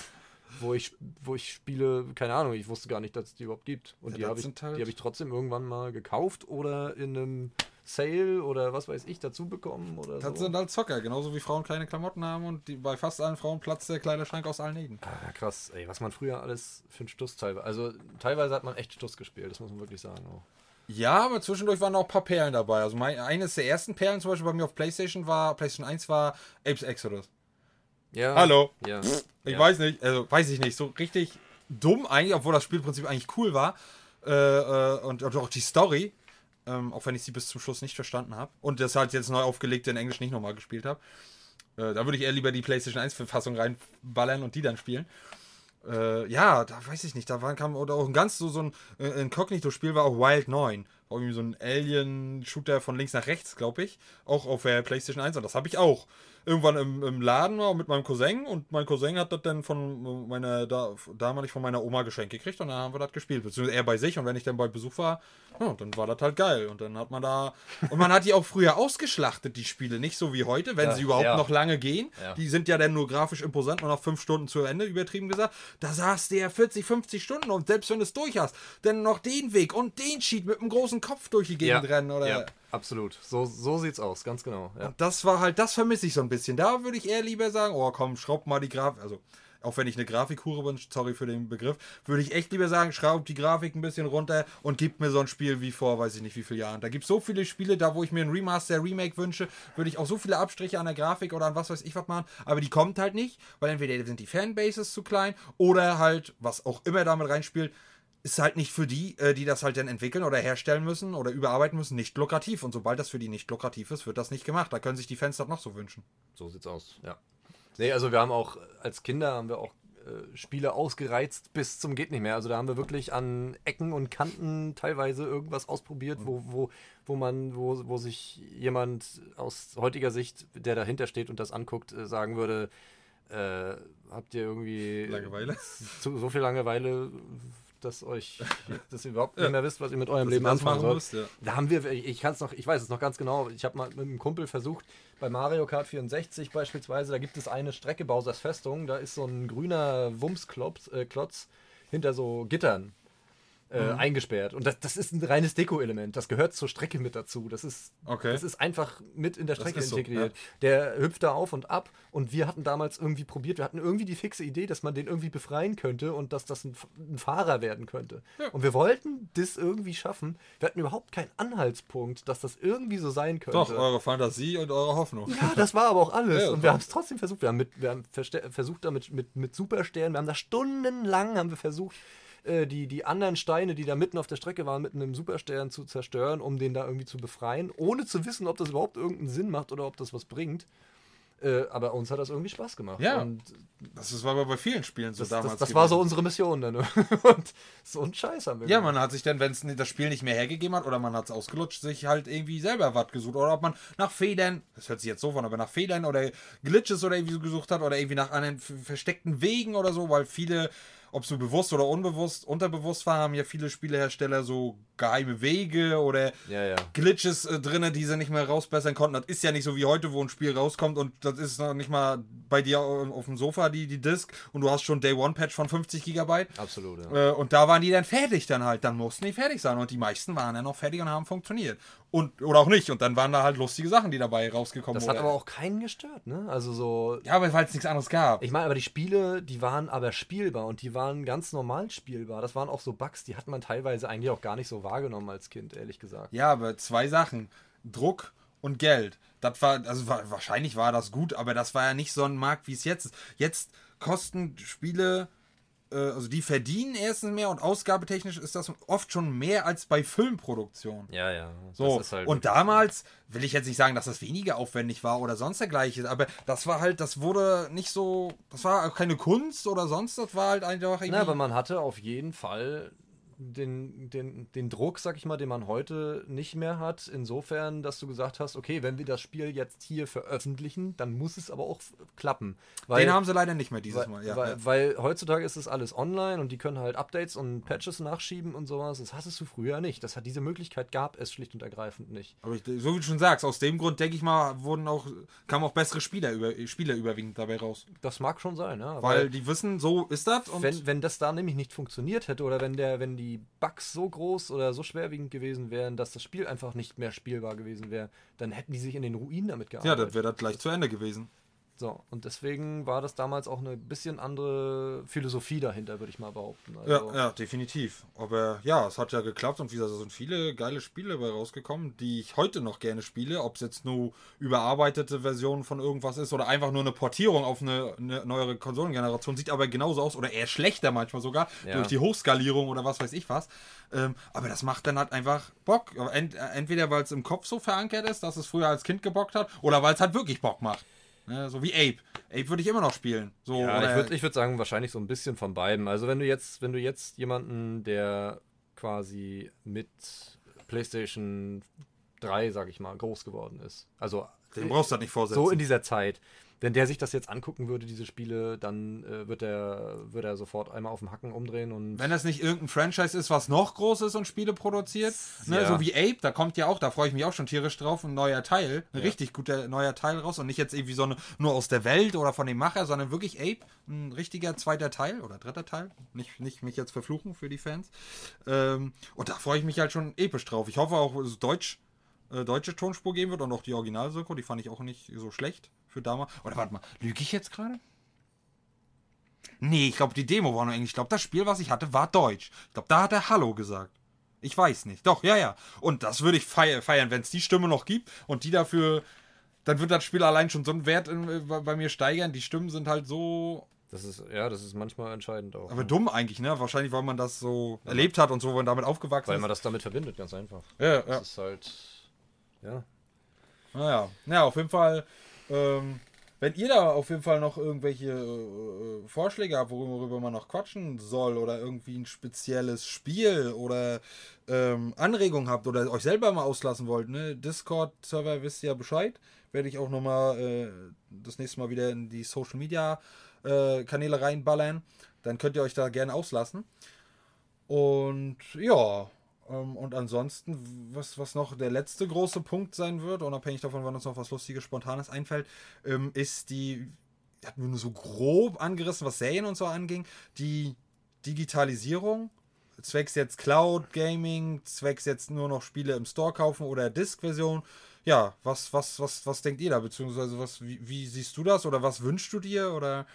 wo ich, wo ich Spiele, keine Ahnung, ich wusste gar nicht, dass es die überhaupt gibt. Und Ja, die habe ich, halt- die hab ich trotzdem irgendwann mal gekauft oder in einem Sale oder was weiß ich dazu bekommen oder Das so. sind halt Zocker, genauso wie Frauen kleine Klamotten haben und die, bei fast allen Frauen platzt der Kleiderschrank aus allen Nähten. Ah, krass, ey, was man früher alles für einen Stuss teilweise. Also teilweise hat man echt Stuss gespielt, das muss man wirklich sagen. Auch. Ja, aber zwischendurch waren auch ein paar Perlen dabei. Also mein, eines der ersten Perlen zum Beispiel bei mir auf Playstation war, Playstation 1 war Apes Exodus. Ja. Hallo. Ja. Ich ja. weiß nicht, also weiß ich nicht, so richtig dumm eigentlich, obwohl das Spielprinzip eigentlich cool war. Äh, äh, und, und auch die Story, ähm, auch wenn ich sie bis zum Schluss nicht verstanden habe. Und das halt jetzt neu aufgelegt in Englisch nicht nochmal gespielt habe. Äh, da würde ich eher lieber die PlayStation 1-Fassung reinballern und die dann spielen. Äh, ja, da weiß ich nicht, da war, kam oder auch ein ganz so, so ein äh, Inkognito-Spiel war auch Wild 9. War irgendwie so ein Alien-Shooter von links nach rechts, glaube ich. Auch auf der PlayStation 1 und das habe ich auch. Irgendwann im, im Laden war mit meinem Cousin und mein Cousin hat das dann von meiner, da, damalig von meiner Oma geschenkt gekriegt und dann haben wir das gespielt. Beziehungsweise er bei sich und wenn ich dann bei Besuch war, ja, dann war das halt geil. Und dann hat man da. Und man hat die auch früher ausgeschlachtet, die Spiele. Nicht so wie heute, wenn Ja, sie überhaupt ja. noch lange gehen. Die sind ja dann nur grafisch imposant und nach fünf Stunden zu Ende, übertrieben gesagt. Da saß der 40, 50 Stunden und selbst wenn du es durch hast, dann noch den Weg und den Cheat mit einem großen Kopf durch die Gegend rennen. Oder absolut. So, so sieht's aus, ganz genau. Ja. das war halt, das vermisse ich so ein bisschen. Da würde ich eher lieber sagen, oh komm, schraub mal die Grafik, also auch wenn ich eine Grafikhure bin, sorry für den Begriff, würde ich echt lieber sagen, schraub die Grafik ein bisschen runter und gib mir so ein Spiel wie vor, weiß ich nicht wie viele Jahren. Da gibt es so viele Spiele, da wo ich mir ein Remaster, Remake wünsche, würde ich auch so viele Abstriche an der Grafik oder an was weiß ich was machen, aber die kommt halt nicht, weil entweder sind die Fanbases zu klein oder halt, was auch immer damit reinspielt, ist halt nicht für die, äh, die das halt dann entwickeln oder herstellen müssen oder überarbeiten müssen, nicht lukrativ. Und sobald das für die nicht lukrativ ist, wird das nicht gemacht. Da können sich die Fans das noch so wünschen. So sieht's aus, ja. Nee, also wir haben auch, als Kinder haben wir auch äh, Spiele ausgereizt bis zum geht nicht mehr. Also da haben wir wirklich an Ecken und Kanten teilweise irgendwas ausprobiert, wo, wo, wo man, wo, wo sich jemand aus heutiger Sicht, der dahinter steht und das anguckt, äh, sagen würde, Äh, habt ihr irgendwie Langeweile? zu, so viel Langeweile, dass euch, dass ihr überhaupt nicht mehr wisst, was ihr mit eurem Dass Leben anfangen sollt? müsst, ja. Da haben wir, ich kann es noch, ich weiß es noch ganz genau. Ich habe mal mit einem Kumpel versucht, bei Mario Kart 64 beispielsweise, da gibt es eine Strecke Bowsers Festung, da ist so ein grüner Wumsklotz äh, hinter so Gittern äh, Mhm. eingesperrt. Und das, das ist ein reines Deko-Element. Das gehört zur Strecke mit dazu. Das ist, Okay. das ist einfach mit in der Strecke ist so, integriert. Der hüpft da auf und ab und wir hatten damals irgendwie probiert, wir hatten irgendwie die fixe Idee, dass man den irgendwie befreien könnte und dass das ein, ein Fahrer werden könnte. Ja. Und wir wollten das irgendwie schaffen. Wir hatten überhaupt keinen Anhaltspunkt, dass das irgendwie so sein könnte. Doch, eure Fantasie und eure Hoffnung. Ja, das war aber auch alles. Ja, und wir haben es trotzdem versucht. Wir haben, mit, wir haben versucht damit mit, mit Supersternen, wir haben da stundenlang haben wir versucht, äh, die, die anderen Steine, die da mitten auf der Strecke waren, mit einem Superstern zu zerstören, um den da irgendwie zu befreien, ohne zu wissen, ob das überhaupt irgendeinen Sinn macht oder ob das was bringt. Äh, aber uns hat das irgendwie Spaß gemacht. Ja, Und Das war aber bei vielen Spielen so das, damals. das, das war so unsere Mission dann. und so ein Scheiß haben wir Ja, man hat sich dann, wenn es das Spiel nicht mehr hergegeben hat oder man hat es ausgelutscht, sich halt irgendwie selber was gesucht. Oder ob man nach Federn, das hört sich jetzt so von, aber nach Federn oder Glitches oder irgendwie so gesucht hat oder irgendwie nach anderen versteckten Wegen oder so, weil viele, ob es so bewusst oder unbewusst, unterbewusst war, haben ja viele Spielehersteller so geheime Wege oder Ja, ja. Glitches äh, drinne, die sie nicht mehr rausbessern konnten. Das ist ja nicht so wie heute, wo ein Spiel rauskommt und das ist noch nicht mal bei dir auf auf dem Sofa die, die Disk und du hast schon Day One Patch von 50 Gigabyte. Absolut. Ja. Äh, und da waren die dann fertig dann halt. Dann mussten die fertig sein. Und die meisten waren dann noch fertig und haben funktioniert. Und, oder auch nicht. Und dann waren da halt lustige Sachen, die dabei rausgekommen Das hat aber auch keinen gestört, ne? Also so, Ja, aber weil es nichts anderes gab. Ich meine, aber die Spiele, die waren aber spielbar und die waren ganz normal spielbar. Das waren auch so Bugs, die hat man teilweise eigentlich auch gar nicht so wahrgenommen als Kind, ehrlich gesagt. ja, aber zwei Sachen. Druck und Geld. Das war, also war, wahrscheinlich war das gut, aber das war ja nicht so ein Markt, wie es jetzt ist. Jetzt kosten Spiele, also die verdienen erstens mehr und ausgabetechnisch ist das oft schon mehr als bei Filmproduktion. Ja, ja. So, halt und damals will ich jetzt nicht sagen, dass das weniger aufwendig war oder sonst dergleichen, aber das war halt, das wurde nicht so, das war auch keine Kunst oder sonst, das war halt einfach irgendwie. Na, aber man hatte auf jeden Fall den, den, den Druck, sag ich mal, den man heute nicht mehr hat. Insofern, dass du gesagt hast, okay, wenn wir das Spiel jetzt hier veröffentlichen, dann muss es aber auch klappen. Weil, den haben sie leider nicht mehr dieses weil, Mal. Ja, weil, ja. weil heutzutage ist es alles online und die können halt Updates und Patches nachschieben und sowas. Das hattest du früher nicht. Das hat diese Möglichkeit gab es schlicht und ergreifend nicht. Aber ich, so wie du schon sagst, aus dem Grund denke ich mal, wurden auch, kamen auch bessere Spieler, über, Spieler überwiegend dabei raus. Das mag schon sein, ja. Weil die wissen, so ist das. Wenn, wenn das da nämlich nicht funktioniert hätte oder wenn der, wenn die Bugs so groß oder so schwerwiegend gewesen wären, dass das Spiel einfach nicht mehr spielbar gewesen wäre, dann hätten die sich in den Ruinen damit ja, gearbeitet. das wäre das gleich zu Ende gewesen. So, und deswegen war das damals auch eine bisschen andere Philosophie dahinter, würde ich mal behaupten. Ja, Also, ja, definitiv. Aber ja, es hat ja geklappt und wie gesagt, es sind viele geile Spiele dabei rausgekommen, die ich heute noch gerne spiele. Ob es jetzt nur überarbeitete Version von irgendwas ist oder einfach nur eine Portierung auf eine, eine neuere Konsolengeneration, sieht aber genauso aus oder eher schlechter manchmal sogar Ja. durch die Hochskalierung oder was weiß ich was. Ähm, aber das macht dann halt einfach Bock. Ent, entweder weil es im Kopf so verankert ist, dass es früher als Kind gebockt hat, oder weil es halt wirklich Bock macht. Ne, so wie Ape. Ape würde ich immer noch spielen. So, Ja, ich würde ich würd sagen, wahrscheinlich so ein bisschen von beiden. Also wenn du jetzt, wenn du jetzt jemanden, der quasi mit PlayStation 3, sag ich mal, groß geworden ist. Also den brauchst du halt nicht vorsetzen. so in dieser Zeit. Wenn der sich das jetzt angucken würde, diese Spiele, dann äh, wird er wird er sofort einmal auf dem Hacken umdrehen und Wenn das nicht irgendein Franchise ist, was noch groß ist und Spiele produziert, ne, Ja. so wie Ape, da kommt ja auch, da freue ich mich auch schon tierisch drauf, ein neuer Teil, ein Ja. richtig guter neuer Teil raus und nicht jetzt irgendwie so eine, nur aus der Welt oder von dem Macher, sondern wirklich Ape, ein richtiger zweiter Teil oder dritter Teil, nicht, nicht mich jetzt verfluchen für die Fans. Ähm, und da freue ich mich halt schon episch drauf. Ich hoffe auch, dass es Deutsch, äh, deutsche Tonspur geben wird und auch die Originalsynchro, die fand ich auch nicht so schlecht für damals. Oder warte mal, lüge ich jetzt gerade? Nee, ich glaube, die Demo war nur Englisch. Ich glaube, das Spiel, was ich hatte, war Deutsch. Ich glaube, da hat er Hallo gesagt. Ich weiß nicht. Doch, ja, ja. Und das würde ich feiern, wenn es die Stimme noch gibt und die dafür, dann wird das Spiel allein schon so einen Wert in, bei, mir steigern. Die Stimmen sind halt so, das ist ja, das ist manchmal entscheidend auch. aber dumm eigentlich, ne? Wahrscheinlich, weil man das so erlebt hat und so, weil man damit aufgewachsen weil ist. man das damit verbindet, ganz einfach. ja, ja. Das ist halt ja. Naja, ja, auf jeden Fall. Ähm, wenn ihr da auf jeden Fall noch irgendwelche äh, Vorschläge habt, worüber man noch quatschen soll oder irgendwie ein spezielles Spiel oder ähm, Anregungen habt oder euch selber mal auslassen wollt, ne? Discord-Server wisst ihr ja Bescheid. Werde ich auch nochmal äh, das nächste Mal wieder in die Social Media äh, Kanäle reinballern. Dann könnt ihr euch da gerne auslassen. Und ja, und ansonsten, was, was noch der letzte große Punkt sein wird, unabhängig davon, wann uns noch was Lustiges, Spontanes einfällt, ähm, ist die, hatten wir nur so grob angerissen, was Serien und so anging, die Digitalisierung, zwecks jetzt Cloud Gaming, zwecks jetzt nur noch Spiele im Store kaufen oder Disk-Version. Ja, was, was, was, was denkt ihr da? Beziehungsweise was, wie, wie siehst du das oder was wünschst du dir? Oder?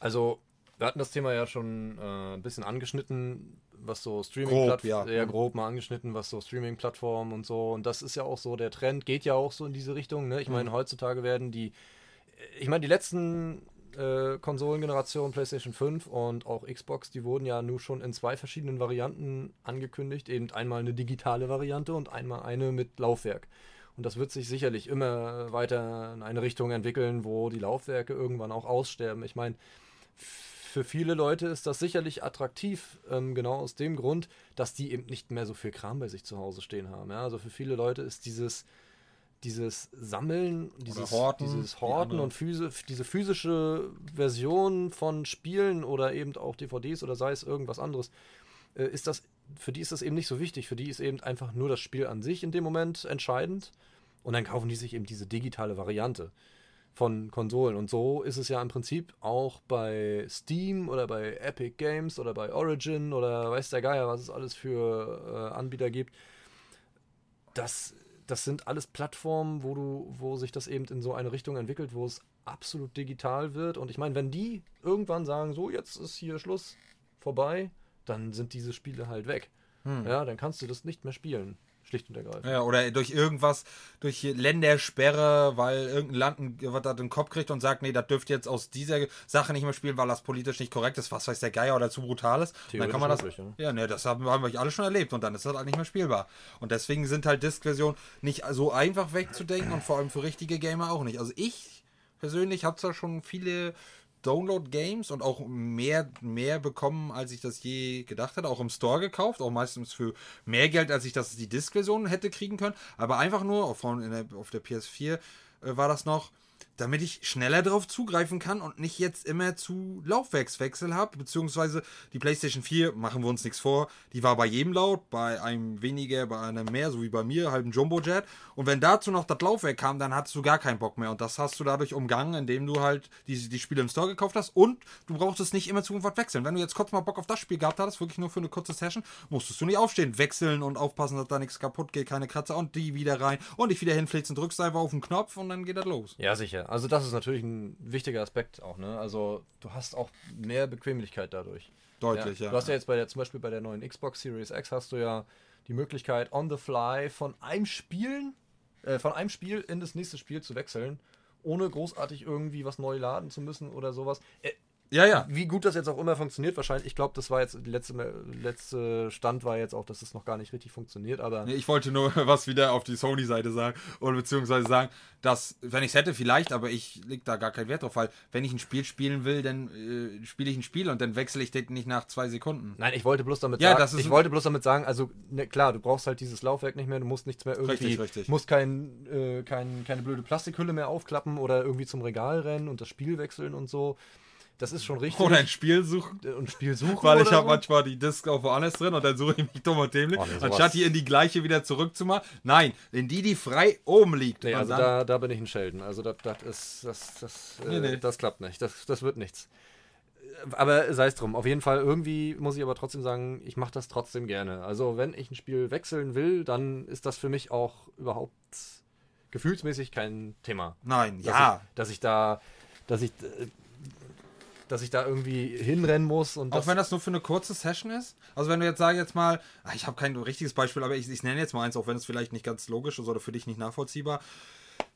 Also, wir hatten das Thema ja schon äh, ein bisschen angeschnitten was so Streaming grob, ja. ja. grob mal angeschnitten, was so Streaming-Plattformen und so. Und das ist ja auch so, der Trend geht ja auch so in diese Richtung. Ne? Ich meine, mhm. heutzutage werden die, ich meine, die letzten äh, Konsolengenerationen, PlayStation 5 und auch Xbox, die wurden ja nur schon in zwei verschiedenen Varianten angekündigt. Eben einmal eine digitale Variante und einmal eine mit Laufwerk. Und das wird sich sicherlich immer weiter in eine Richtung entwickeln, wo die Laufwerke irgendwann auch aussterben. Ich meine, für viele Leute ist das sicherlich attraktiv, ähm, genau aus dem Grund, dass die eben nicht mehr so viel Kram bei sich zu Hause stehen haben. Ja? Also für viele Leute ist dieses, dieses Sammeln, dieses Horten, dieses Horten und physi diese physische Version von Spielen oder eben auch DVDs oder sei es irgendwas anderes, äh, ist das, für die ist das eben nicht so wichtig. Für die ist eben einfach nur das Spiel an sich in dem Moment entscheidend. Und dann kaufen die sich eben diese digitale Variante von Konsolen. Und so ist es ja im Prinzip auch bei Steam oder bei Epic Games oder bei Origin oder weiß der Geier, was es alles für äh, Anbieter gibt. Das, das sind alles Plattformen, wo du, wo sich das eben in so eine Richtung entwickelt, wo es absolut digital wird. Und ich meine, wenn die irgendwann sagen, so jetzt ist hier Schluss vorbei, dann sind diese Spiele halt weg. Hm. Ja, dann kannst du das nicht mehr spielen. Schlicht und ergreifend. Ja, oder durch irgendwas, durch Ländersperre, weil irgendein Land was da den Kopf kriegt und sagt, nee, das dürft jetzt aus dieser Sache nicht mehr spielen, weil das politisch nicht korrekt ist, was weiß der Geier oder zu brutal ist. Dann kann man das. Möglich, ja, ja ne, das haben, haben wir alle schon erlebt und dann ist das halt nicht mehr spielbar. Und deswegen sind halt Disk-Versionen nicht so einfach wegzudenken und vor allem für richtige Gamer auch nicht. Also ich persönlich habe zwar schon viele Download-Games und auch mehr, mehr bekommen, als ich das je gedacht hätte. Auch im Store gekauft, auch meistens für mehr Geld, als ich das die Disc-Version hätte kriegen können. Aber einfach nur, auf, der, auf der PS4 äh, war das noch, damit ich schneller darauf zugreifen kann und nicht jetzt immer zu Laufwerkswechsel habe, beziehungsweise die PlayStation 4, machen wir uns nichts vor, die war bei jedem laut, bei einem weniger, bei einem mehr, so wie bei mir, ein Jumbo-Jet. Und wenn dazu noch das Laufwerk kam, dann hattest du gar keinen Bock mehr. Und das hast du dadurch umgangen, indem du halt die, die Spiele im Store gekauft hast und du brauchtest nicht immer zu irgendwas wechseln. Wenn du jetzt kurz mal Bock auf das Spiel gehabt hattest, wirklich nur für eine kurze Session, musstest du nicht aufstehen, wechseln und aufpassen, dass da nichts kaputt geht, keine Kratzer und die wieder rein und dich wieder hinflitzen, drückst einfach auf den Knopf und dann geht das los. Ja, sicher. Also das ist natürlich ein wichtiger Aspekt auch, ne? Also du hast auch mehr Bequemlichkeit dadurch. Deutlich, ja. ja. Du hast ja jetzt bei der, zum Beispiel bei der neuen Xbox Series X hast du ja die Möglichkeit, on the fly von einem Spielen, äh, von einem Spiel in das nächste Spiel zu wechseln, ohne großartig irgendwie was neu laden zu müssen oder sowas. Ja, ja. Wie gut das jetzt auch immer funktioniert, wahrscheinlich. Ich glaube, das war jetzt, letzte, letzte Stand war jetzt auch, dass es noch gar nicht richtig funktioniert, aber. Nee, ich wollte nur was wieder auf die Sony-Seite sagen. Oder beziehungsweise sagen, dass, wenn ich es hätte, vielleicht, aber ich leg da gar keinen Wert drauf, weil, wenn ich ein Spiel spielen will, dann äh, spiele ich ein Spiel und dann wechsle ich den nicht nach zwei Sekunden. Nein, ich wollte bloß damit ja, sagen, das ist ich wollte bloß damit sagen, also, ne, klar, du brauchst halt dieses Laufwerk nicht mehr, du musst nichts mehr irgendwie. Richtig, richtig. musst kein, äh, kein, keine blöde Plastikhülle mehr aufklappen oder irgendwie zum Regal rennen und das Spiel wechseln und so. Das ist schon richtig. Oder ein Spiel suchen. Ein Spiel suchen. Weil ich habe manchmal die Disc auch woanders drin und dann suche ich mich dumm und dämlich. Oh, nee, anstatt die in die gleiche wieder zurückzumachen. Nein, in die, die frei oben liegt. Nee, also da, da bin ich ein Sheldon. Also das, das ist, das, das, nee, nee. Äh, das klappt nicht. Das, das wird nichts. Aber sei es drum. Auf jeden Fall, irgendwie muss ich aber trotzdem sagen, ich mache das trotzdem gerne. Also wenn ich ein Spiel wechseln will, dann ist das für mich auch überhaupt gefühlsmäßig kein Thema. Nein, dass ja. Ich, dass ich da, dass ich äh, dass ich da irgendwie hinrennen muss. Und Auch wenn das nur für eine kurze Session ist? Also wenn du jetzt sag jetzt mal, ah, ich habe kein richtiges Beispiel, aber ich, ich nenne jetzt mal eins, auch wenn es vielleicht nicht ganz logisch ist oder für dich nicht nachvollziehbar.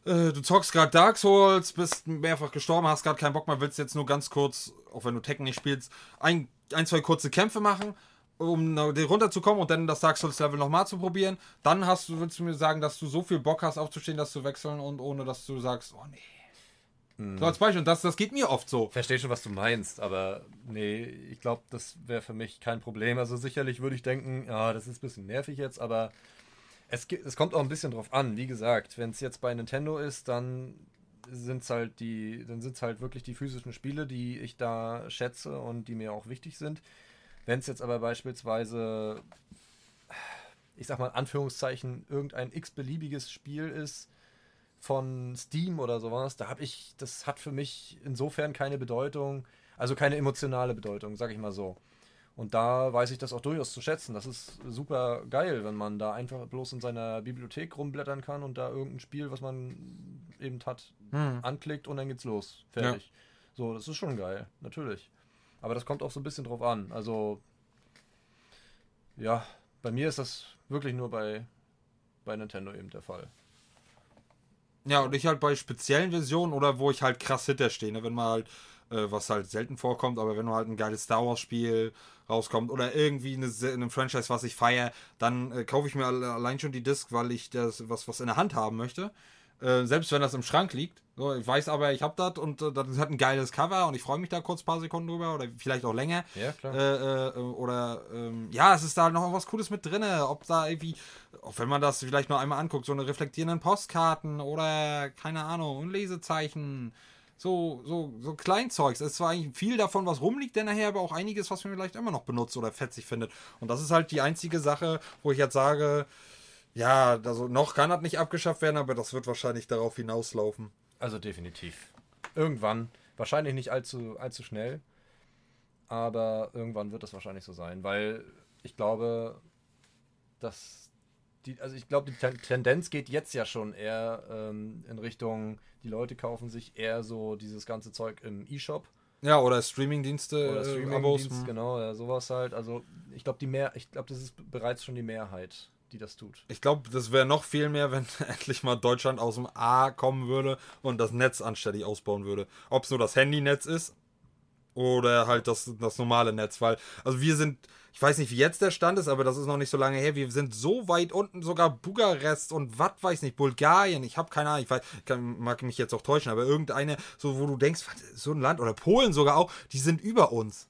Äh, du zockst gerade Dark Souls, bist mehrfach gestorben, hast gerade keinen Bock mehr, willst jetzt nur ganz kurz, auch wenn du Tekken nicht spielst, ein, ein zwei kurze Kämpfe machen um runterzukommen und dann das Dark Souls Level nochmal zu probieren. Dann hast du, willst du mir sagen, dass du so viel Bock hast aufzustehen, das zu wechseln und ohne dass du sagst, oh nee. So als Beispiel. Und das, das geht mir oft so. Verstehe schon, was du meinst, aber nee, ich glaube, das wäre für mich kein Problem. Also sicherlich würde ich denken, ja, das ist ein bisschen nervig jetzt, aber es, es kommt auch ein bisschen drauf an. Wie gesagt, wenn es jetzt bei Nintendo ist, dann sind es halt die, dann sind es halt wirklich die physischen Spiele, die ich da schätze und die mir auch wichtig sind. Wenn es jetzt aber beispielsweise, ich sag mal in Anführungszeichen, irgendein x-beliebiges Spiel ist, von Steam oder sowas, da habe ich, das hat für mich insofern keine Bedeutung, also keine emotionale Bedeutung, sag ich mal so. Und da weiß ich das auch durchaus zu schätzen. Das ist super geil, wenn man da einfach bloß in seiner Bibliothek rumblättern kann und da irgendein Spiel, was man eben hat, hm. anklickt und dann geht's los. Fertig. Ja. So, das ist schon geil, natürlich. Aber das kommt auch so ein bisschen drauf an. Also, ja, bei mir ist das wirklich nur bei, bei Nintendo eben der Fall. Ja, und ich halt bei speziellen Versionen oder wo ich halt krass hinterstehe, ne? wenn man halt, äh, was halt selten vorkommt, aber wenn man halt ein geiles Star Wars Spiel rauskommt oder irgendwie eine, eine Franchise, was ich feiere, dann äh, kaufe ich mir allein schon die Disc, weil ich das was, was in der Hand haben möchte. Äh, selbst wenn das im Schrank liegt. So, ich weiß aber, ich habe das und äh, das hat ein geiles Cover und ich freue mich da kurz ein paar Sekunden drüber oder vielleicht auch länger. Ja, klar. Äh, äh oder ähm, ja, es ist da noch was Cooles mit drin. Ob da irgendwie, auch wenn man das vielleicht noch einmal anguckt, so eine reflektierenden Postkarten oder keine Ahnung, ein Lesezeichen. So, so, so Kleinzeugs. Es ist zwar eigentlich viel davon, was rumliegt, denn nachher aber auch einiges, was man vielleicht immer noch benutzt oder fetzig findet. Und das ist halt die einzige Sache, wo ich jetzt sage, ja, also noch kann das nicht abgeschafft werden, aber das wird wahrscheinlich darauf hinauslaufen. Also definitiv. Irgendwann. Wahrscheinlich nicht allzu, allzu schnell. Aber irgendwann wird das wahrscheinlich so sein, weil ich glaube, dass die, also ich glaube, die Tendenz geht jetzt ja schon eher ähm, in Richtung, die Leute kaufen sich eher so dieses ganze Zeug im E-Shop. Ja, oder Streamingdienste, oder äh, genau, ja, sowas halt. Also ich glaube, die mehr, ich glaube, das ist bereits schon die Mehrheit die das tut. Ich glaube, das wäre noch viel mehr, wenn endlich mal Deutschland aus dem A kommen würde und das Netz anständig ausbauen würde. Ob es nur das Handynetz ist oder halt das, das normale Netz, weil, also wir sind, ich weiß nicht, wie jetzt der Stand ist, aber das ist noch nicht so lange her. Wir sind so weit unten, sogar Bukarest und was weiß nicht, Bulgarien. Ich habe keine Ahnung, ich weiß, kann, mag mich jetzt auch täuschen, aber irgendeine, so wo du denkst, so ein Land oder Polen sogar auch, die sind über uns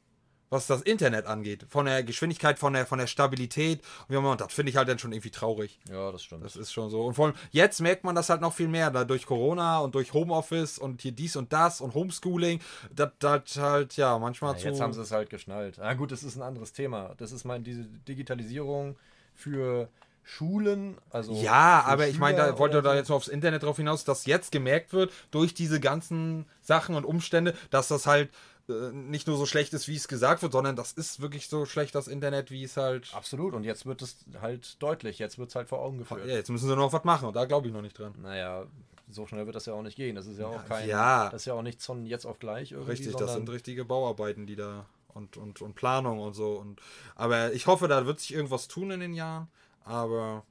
was das Internet angeht. Von der Geschwindigkeit, von der, von der Stabilität. Und das finde ich halt dann schon irgendwie traurig. Ja, das stimmt. Das ist schon so. Und vor allem jetzt merkt man das halt noch viel mehr. Da durch Corona und durch Homeoffice und hier dies und das und Homeschooling. Das, das halt, ja, manchmal ja, zu. Jetzt haben sie es halt geschnallt. Na gut, das ist ein anderes Thema. Das ist mal diese Digitalisierung für Schulen, also. Ja, aber ich meine, da wollte da jetzt noch aufs Internet drauf hinaus, dass jetzt gemerkt wird, durch diese ganzen Sachen und Umstände, dass das halt äh, nicht nur so schlecht ist, wie es gesagt wird, sondern das ist wirklich so schlecht, das Internet, wie es halt. Absolut, und jetzt wird es halt deutlich, jetzt wird es halt vor Augen geführt. Ja, jetzt müssen sie noch was machen und da glaube ich noch nicht dran. Naja, so schnell wird das ja auch nicht gehen. Das ist ja auch kein. Ja. Das ist ja auch nichts von jetzt auf gleich irgendwie. Richtig, das sind richtige Bauarbeiten, die da und, und, und Planung und so. Und, aber ich hoffe, da wird sich irgendwas tun in den Jahren. Aber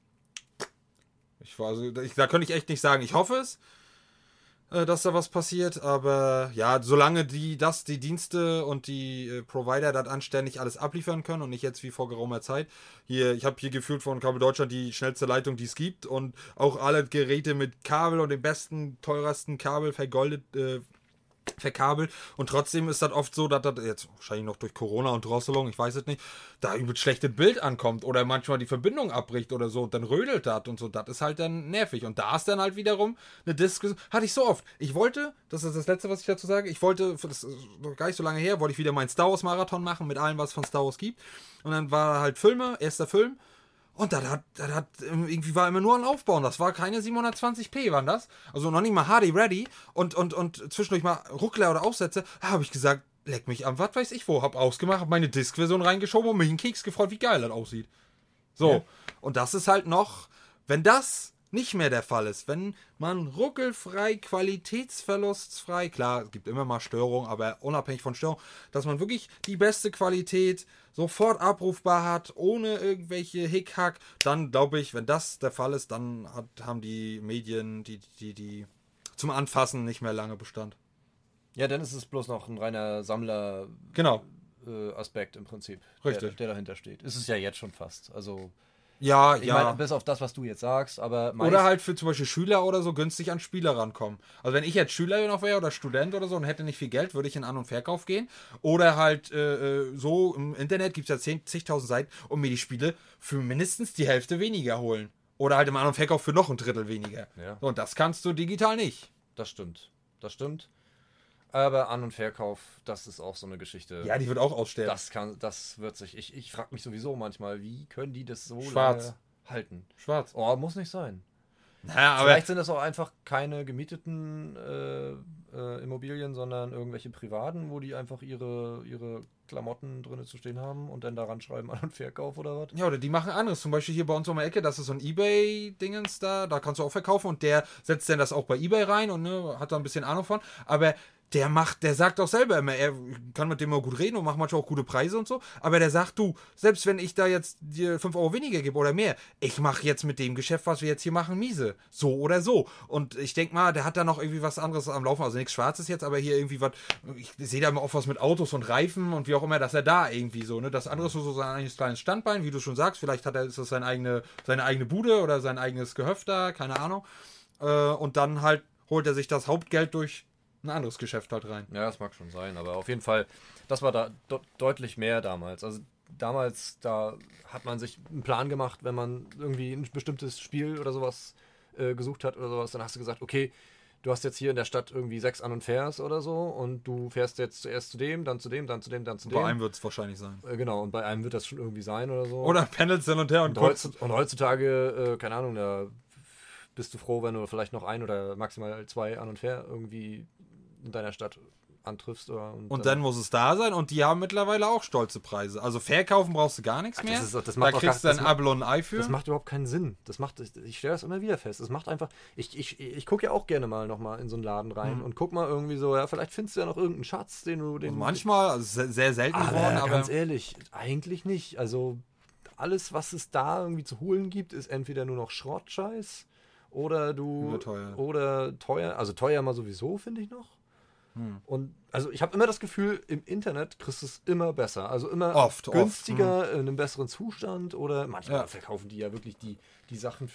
ich war, also, ich, da könnte ich echt nicht sagen. Ich hoffe es. Äh, dass da was passiert, aber ja, solange die das, die Dienste und die äh, Provider das anständig alles abliefern können und nicht jetzt wie vor geraumer Zeit. Hier, ich habe hier gefühlt von Kabel Deutschland die schnellste Leitung, die es gibt und auch alle Geräte mit Kabel und dem besten, teuersten Kabel vergoldet, äh, verkabelt. Und trotzdem ist das oft so, dass das jetzt wahrscheinlich noch durch Corona und Drosselung, ich weiß es nicht, da übel schlechtes Bild ankommt oder manchmal die Verbindung abbricht oder so und dann rödelt das und so, das ist halt dann nervig. Und da ist dann halt wiederum eine Diskussion, hatte ich so oft, ich wollte, das ist das letzte, was ich dazu sage, ich wollte, das ist noch gar nicht so lange her, wollte ich wieder meinen Star Wars Marathon machen mit allem, was es von Star Wars gibt. Und dann war halt Filme, erster Film und das hat, das hat, ähm, irgendwie war immer nur ein Aufbauen. Das war keine 720p, waren das. Also noch nicht mal HD ready. Und, und, und zwischendurch mal Ruckler oder Aufsätze. Da habe ich gesagt, leck mich am, was weiß ich wo. Hab ausgemacht, hab meine Disk-Version reingeschoben und mich einen Keks gefreut, wie geil das aussieht. So. Ja. Und das ist halt noch, wenn das nicht mehr der Fall ist. Wenn man ruckelfrei, qualitätsverlustfrei, klar, es gibt immer mal Störungen, aber unabhängig von Störungen, dass man wirklich die beste Qualität sofort abrufbar hat, ohne irgendwelche Hickhack, dann glaube ich, wenn das der Fall ist, dann hat, haben die Medien, die, die, die zum Anfassen nicht mehr lange Bestand. Ja, dann ist es bloß noch ein reiner Sammler. Genau. Äh, Aspekt im Prinzip, Richtig. Der, der dahinter steht. Ist es ja jetzt schon fast. Also Ja, Ich ja. meine, bis auf das, was du jetzt sagst, aber Oder halt für zum Beispiel Schüler oder so günstig an Spieler rankommen. Also wenn ich jetzt Schüler noch wäre oder Student oder so und hätte nicht viel Geld, würde ich in An- und Verkauf gehen. Oder halt äh, äh, so im Internet gibt es ja 10 zigtausend Seiten und mir die Spiele für mindestens die Hälfte weniger holen. Oder halt im An- und Verkauf für noch ein Drittel weniger. Ja. So, Und das kannst du digital nicht. das stimmt. Das stimmt. Aber An- und Verkauf, das ist auch so eine Geschichte. Ja, die wird auch aussterben. das kann, das wird sich. Ich, ich frage mich sowieso manchmal, wie können die das so Schwarz. lange halten? Schwarz. Oh, muss nicht sein. Naja, aber Vielleicht sind das auch einfach keine gemieteten äh, äh, Immobilien, sondern irgendwelche privaten, wo die einfach ihre, ihre Klamotten drin zu stehen haben und dann daran schreiben An- und Verkauf oder was. Ja, oder die machen anderes. Zum Beispiel hier bei uns um die Ecke, das ist so ein Ebay-Dingens da, da kannst du auch verkaufen und der setzt dann das auch bei Ebay rein und ne, hat da ein bisschen Ahnung von. Aber der macht, der sagt auch selber immer, er kann mit dem auch gut reden und macht manchmal auch gute Preise und so. Aber der sagt, du, selbst wenn ich da jetzt dir 5 Euro weniger gebe oder mehr, ich mache jetzt mit dem Geschäft, was wir jetzt hier machen, miese. So oder so. Und ich denke mal, der hat da noch irgendwie was anderes am Laufen. Also nichts Schwarzes jetzt, aber hier irgendwie was, ich sehe da immer auch was mit Autos und Reifen und wie auch immer, dass er da irgendwie so, ne? Das andere ist so sein eigenes kleines Standbein, wie du schon sagst. Vielleicht hat er, ist das seine eigene, seine eigene Bude oder sein eigenes Gehöft da, keine Ahnung. Äh, und dann halt holt er sich das Hauptgeld durch ein anderes Geschäft halt rein. Ja, das mag schon sein, aber auf jeden Fall, das war da de deutlich mehr damals. Also damals, da hat man sich einen Plan gemacht, wenn man irgendwie ein bestimmtes Spiel oder sowas äh, gesucht hat oder sowas, dann hast du gesagt, okay, du hast jetzt hier in der Stadt irgendwie sechs An- und Fährs oder so und du fährst jetzt zuerst zu dem, dann zu dem, dann zu dem, dann zu dem. Bei einem wird es wahrscheinlich sein. Äh, genau, und bei einem wird das schon irgendwie sein oder so. Oder pendelt hin und her und und, kurz. heutz, und heutzutage, äh, keine Ahnung, da bist du froh, wenn du vielleicht noch ein oder maximal zwei An- und Fair irgendwie in deiner Stadt antriffst. Oder, Und dann muss es da sein und die haben mittlerweile auch stolze Preise. Also verkaufen brauchst du gar nichts mehr. das ist- das da kriegst du ein das macht- Abo und ein Ei für. Das macht überhaupt keinen Sinn. Das macht, ich, ich stelle das immer wieder fest. Es macht einfach, ich, ich, ich gucke ja auch gerne mal nochmal in so einen Laden rein und guck mal irgendwie so, ja, vielleicht findest du ja noch irgendeinen Schatz, den du, den Und manchmal, also sehr, sehr selten aber, geworden, aber ganz ehrlich, eigentlich nicht. Also alles, was es da irgendwie zu holen gibt, ist entweder nur noch Schrottscheiß oder du Überteuert. oder teuer. Also teuer mal sowieso, finde ich noch. Und also ich habe immer das Gefühl, im Internet kriegst du es immer besser. Also immer Oft, oft, günstiger, in einem besseren Zustand oder manchmal Ja. verkaufen die ja wirklich die, die Sachen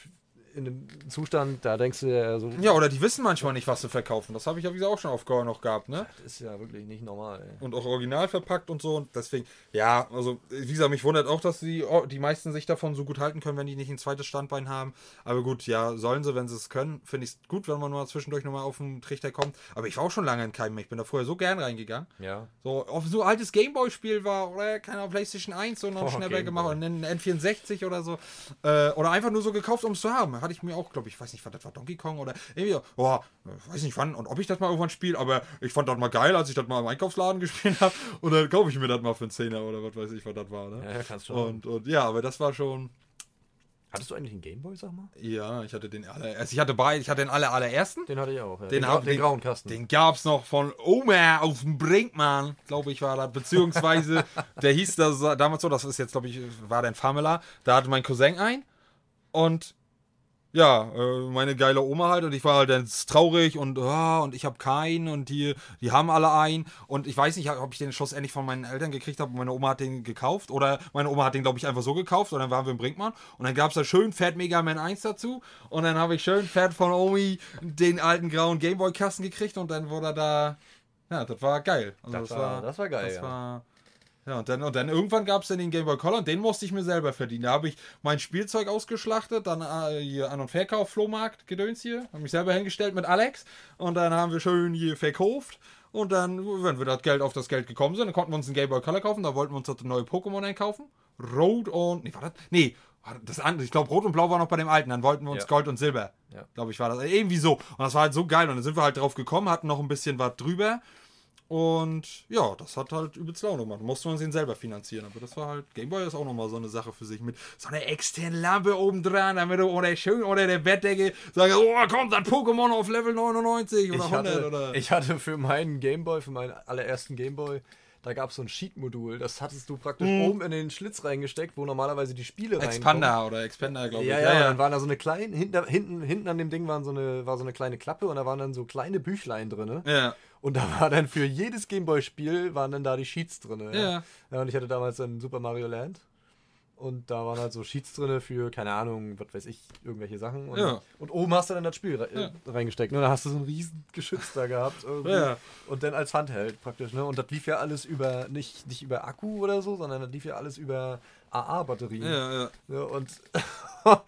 in einem Zustand, da denkst du ja so, ja, oder die wissen manchmal nicht, was sie verkaufen. Das habe ich ja wie gesagt auch schon auf Gore noch gehabt, ne? das ist ja wirklich nicht normal. Ey. Und auch original verpackt und so. Und deswegen, ja, also wie gesagt, mich wundert auch, dass die, oh, die meisten sich davon so gut halten können, wenn die nicht ein zweites Standbein haben. Aber gut, ja, sollen sie, wenn sie es können. Finde ich es gut, wenn man mal zwischendurch nochmal auf den Trichter kommt. Aber ich war auch schon lange in keinem. Ich bin da vorher so gern reingegangen. Ja. So, auf so altes Gameboy-Spiel war, oder keine Ahnung, PlayStation 1 so noch Oh, schneller gemacht und einen N64 oder so. Äh, oder einfach nur so gekauft, um es zu haben. Hatte ich mir auch, glaube ich, weiß nicht, was das war, Donkey Kong oder irgendwie, oh, weiß nicht wann und ob ich das mal irgendwann spiele, aber ich fand das mal geil, als ich das mal im Einkaufsladen gespielt habe. Und dann kaufe ich mir das mal für einen Zehner oder was weiß ich, was das war. Ne? Ja, kannst schon. Und, und ja, aber das war schon. Hattest du eigentlich einen Gameboy, sag mal? Ja, ich hatte den aller, also ich hatte beide, ich hatte den aller, allerersten. Den hatte ich auch. Ja. Den, den, hab- den, grauen Kasten. Den gab's noch von Oma auf dem Brinkmann, glaube ich, war das. Beziehungsweise, der hieß das damals so, das ist jetzt, glaube ich, war der Famela. Da hatte mein Cousin ein. Und ja, äh, meine geile Oma halt. Und ich war halt dann traurig und, ah, und ich habe keinen. Und die, die haben alle einen. Und ich weiß nicht, ob ich den schlussendlich von meinen Eltern gekriegt habe. Meine Oma hat den gekauft. Oder meine Oma hat den, glaube ich, einfach so gekauft. Und dann waren wir im Brinkmann. Und dann gab's da schön Fat Mega Man 1 dazu. Und dann habe ich schön Fat von Omi den alten grauen Gameboy-Kasten gekriegt. Und dann wurde er da. Ja, das war geil. Also Das war- das war geil, Das ja. war, ja, und dann, und dann irgendwann gab es dann den Game Boy Color und den musste ich mir selber verdienen. Da habe ich mein Spielzeug ausgeschlachtet, dann äh, hier An- und Verkauf, Flohmarkt, Gedöns hier, habe mich selber hingestellt mit Alex und dann haben wir schön hier verkauft. Und dann, wenn wir das Geld auf das Geld gekommen sind, dann konnten wir uns einen Game Boy Color kaufen, da wollten wir uns das neue Pokémon einkaufen. Rot und, nee, war das? Nee, war das andere, ich glaube Rot und Blau war noch bei dem alten, dann wollten wir uns Ja. Gold und Silber. Ja. Glaube ich, war das. Irgendwie so. Und das war halt so geil. Und dann sind wir halt drauf gekommen, hatten noch ein bisschen was drüber. Und ja, das hat halt übelst Laune gemacht. Mussten wir uns den selber finanzieren. Aber das war halt, Gameboy ist auch nochmal so eine Sache für sich. Mit so einer externen Lampe oben dran, damit du oder schön unter der Bettdecke sagst, oh, kommt das Pokémon auf Level 99 oder ich 100 hatte, oder. ich hatte für meinen Gameboy, für meinen allerersten Gameboy, da gab es so ein Sheet-Modul. Das hattest du praktisch oben in den Schlitz reingesteckt, wo normalerweise die Spiele reinkommen. Expander oder Expander, glaube ich. Ja, ja, dann waren da so eine kleine, hinten, hinten, hinten an dem Ding waren so eine, war so eine kleine Klappe und da waren dann so kleine Büchlein drin. ja. Und da war dann für jedes Gameboy-Spiel waren dann da die Sheets drin. Ja. ja. Und ich hatte damals dann Super Mario Land. und da waren halt so Sheets drin für, keine Ahnung, was weiß ich, irgendwelche Sachen. Und, Ja. und oben hast du dann das Spiel re Ja. reingesteckt. Ne? Da hast du so ein riesen Geschütz da gehabt. Ja. Und dann als Handheld praktisch. Ne? Und das lief ja alles über, nicht, nicht über Akku oder so, sondern das lief ja alles über AA-Batterien. Ja, ja. Ne? Und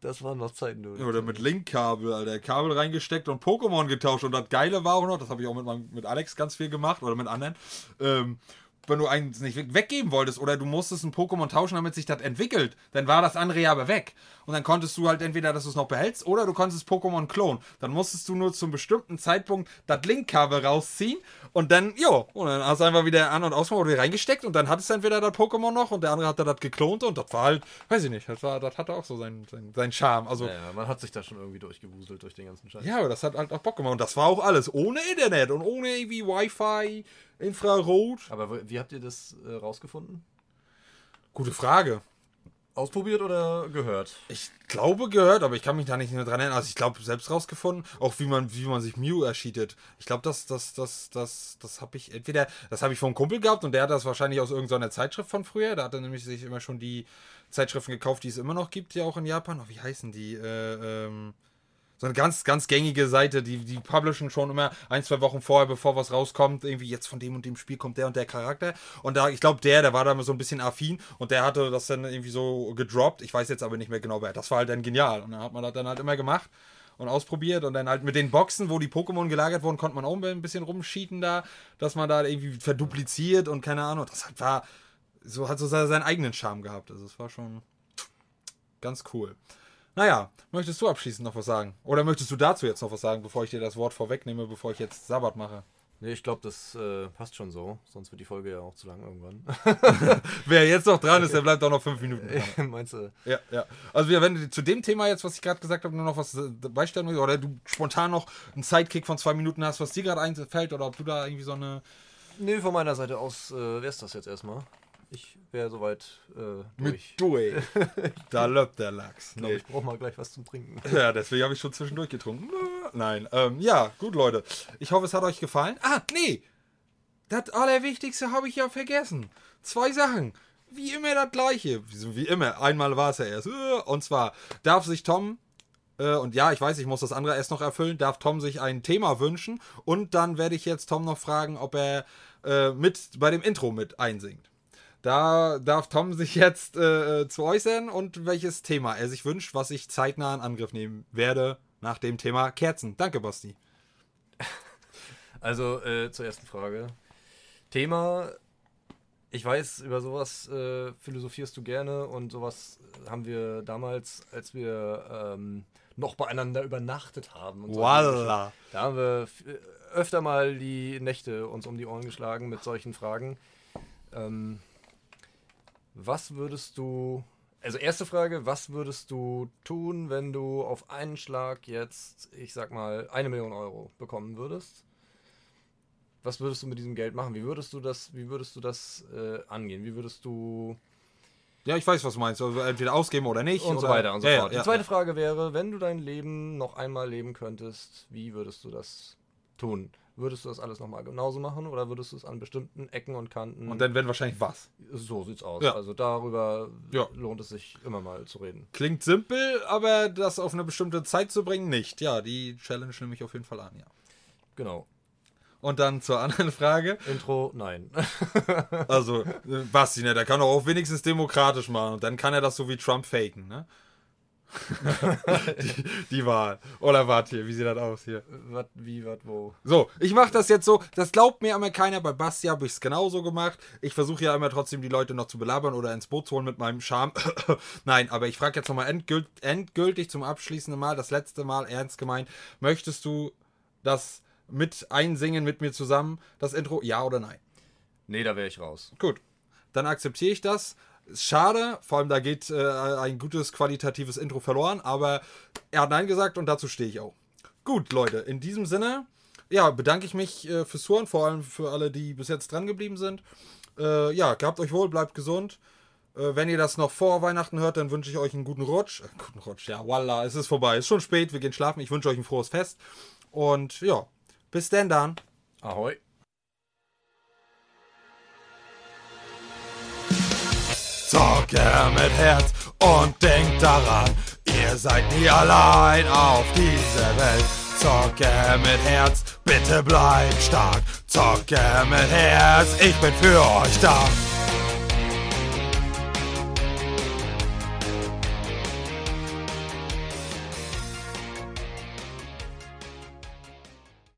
das waren noch Zeiten, du. Oder mit Linkkabel, Alter. Kabel reingesteckt und Pokémon getauscht. Und das Geile war auch noch, das habe ich auch mit, meinem, mit Alex ganz viel gemacht oder mit anderen. Ähm, wenn du eins nicht weg- weggeben wolltest oder du musstest ein Pokémon tauschen, damit sich das entwickelt, dann war das andere ja aber weg. Und dann konntest du halt entweder, dass du es noch behältst oder du konntest Pokémon klonen. Dann musstest du nur zum bestimmten Zeitpunkt das Linkkabel rausziehen und dann, jo, und dann hast du einfach wieder an- und ausgemacht oder reingesteckt und dann hattest du entweder das Pokémon noch und der andere hat da das geklont und das war halt, weiß ich nicht, das, war, das hatte auch so seinen, seinen, seinen Charme. Also, Ja, ja, man hat sich da schon irgendwie durchgewuselt durch den ganzen Scheiß. ja, aber das hat halt auch Bock gemacht. Und das war auch alles ohne Internet und ohne irgendwie Wi-Fi, Infrarot. Aber wie habt ihr das äh, rausgefunden? Gute Frage. Ausprobiert oder gehört? Ich glaube gehört, aber ich kann mich da nicht mehr dran erinnern. Also ich glaube selbst rausgefunden, auch wie man, wie man sich Mew erschiedet. Ich glaube, das, das, das, das, das habe ich entweder, das habe ich einem Kumpel gehabt und der hat das wahrscheinlich aus irgendeiner Zeitschrift von früher. Da hat er nämlich sich immer schon die Zeitschriften gekauft, die es immer noch gibt, ja auch in Japan. Oh, wie heißen die? Äh, ähm, so eine ganz, ganz gängige Seite, die, die publishen schon immer ein, zwei Wochen vorher, bevor was rauskommt, irgendwie jetzt von dem und dem Spiel kommt der und der Charakter. Und da, ich glaube, der, der war da mal so ein bisschen affin und der hatte das dann irgendwie so gedroppt. Ich weiß jetzt aber nicht mehr genau wer. Das war halt dann genial. Und dann hat man das dann halt immer gemacht und ausprobiert und dann halt mit den Boxen, wo die Pokémon gelagert wurden, konnte man auch ein bisschen rumschieten da, dass man da irgendwie verdupliziert und keine Ahnung. Das hat, war, so hat so seinen eigenen Charme gehabt. Also es war schon ganz cool. Naja, möchtest du abschließend noch was sagen? Oder möchtest du dazu jetzt noch was sagen, bevor ich dir das Wort vorwegnehme, bevor ich jetzt Sabbat mache? Nee, ich glaube, das äh, passt schon so. Sonst wird die Folge ja auch zu lang irgendwann. Wer jetzt noch dran ist, der bleibt auch noch fünf Minuten dran. Meinst du? Ja, ja. Also wenn du zu dem Thema jetzt, was ich gerade gesagt habe, nur noch was äh, beistellen willst, oder du spontan noch einen Sidekick von zwei Minuten hast, was dir gerade einfällt, oder ob du da irgendwie so eine Nee, von meiner Seite aus äh, wäre es das jetzt erstmal. Ich wäre soweit äh, durch. mit Dui. da löppt der Lachs. Ich glaube, ich brauche mal gleich was zum Trinken. Ja, deswegen habe ich schon zwischendurch getrunken. Nein, ähm, ja, gut, Leute. Ich hoffe, es hat euch gefallen. Ah, nee. Das Allerwichtigste habe ich ja vergessen. Zwei Sachen. Wie immer das gleiche. Wie wie immer. Einmal war es ja erst. Äh, Und zwar darf sich Tom, äh, und ja, ich weiß, ich muss das andere erst noch erfüllen, darf Tom sich ein Thema wünschen. Und dann werde ich jetzt Tom noch fragen, ob er äh, mit bei dem Intro mit einsingt. Da darf Tom sich jetzt äh, zu äußern und welches Thema er sich wünscht, was ich zeitnah in Angriff nehmen werde nach dem Thema Kerzen. Danke, Basti. Also äh, zur ersten Frage. Thema, ich weiß, über sowas äh, philosophierst du gerne und sowas haben wir damals, als wir ähm, noch beieinander übernachtet haben. Und so. Da haben wir äh, öfter mal die Nächte uns um die Ohren geschlagen mit solchen Fragen. Ähm, was würdest du, also erste Frage, was würdest du tun, wenn du auf einen Schlag jetzt, ich sag mal, eine Million Euro bekommen würdest? Was würdest du mit diesem Geld machen? Wie würdest du das, wie würdest du das äh, angehen? Wie würdest du Ja, ich weiß, was du meinst. Also entweder ausgeben oder nicht. und so oder, weiter und so ja, fort. Ja, Die zweite Frage wäre, wenn du dein Leben noch einmal leben könntest, wie würdest du das tun? Würdest du das alles nochmal genauso machen oder würdest du es an bestimmten Ecken und Kanten? Und dann, wenn wahrscheinlich was. so sieht's aus. Ja. Also darüber Ja. lohnt es sich immer mal zu reden. Klingt simpel, aber das auf eine bestimmte Zeit zu bringen, nicht. Ja, die Challenge nehme ich auf jeden Fall an, ja. Genau. Und dann zur anderen Frage. Intro, nein. Also, äh, Basti, ne, der kann doch auch wenigstens demokratisch machen. Und dann kann er das so wie Trump faken, ne? die, die Wahl. Oder warte hier, wie sieht das aus hier? was, wie, was, wo? So, ich mache das jetzt so, das glaubt mir immer keiner, bei Basti habe ich es genauso gemacht. Ich versuche ja immer trotzdem die Leute noch zu belabern oder ins Boot zu holen mit meinem Charme. Nein, aber ich frage jetzt nochmal endgült, endgültig zum abschließenden Mal, das letzte Mal ernst gemeint, möchtest du das mit einsingen mit mir zusammen, das Intro, ja oder nein? Nee, da wäre ich raus. Gut, dann akzeptiere ich das. Schade, vor allem da geht äh, ein gutes qualitatives Intro verloren, aber er hat Nein gesagt und dazu stehe ich auch. Gut, Leute, in diesem Sinne, ja, bedanke ich mich äh, fürs Hören, vor allem für alle, die bis jetzt dran geblieben sind. Äh, ja, gehabt euch wohl, bleibt gesund. Äh, wenn ihr das noch vor Weihnachten hört, dann wünsche ich euch einen guten Rutsch. Äh, guten Rutsch, ja, voila, es ist vorbei. Es ist schon spät, wir gehen schlafen. Ich wünsche euch ein frohes Fest. Und ja, bis denn dann. Ahoi. Zocke mit Herz und denkt daran, ihr seid nie allein auf dieser Welt. Zocke mit Herz, bitte bleibt stark. Zocke mit Herz, ich bin für euch da.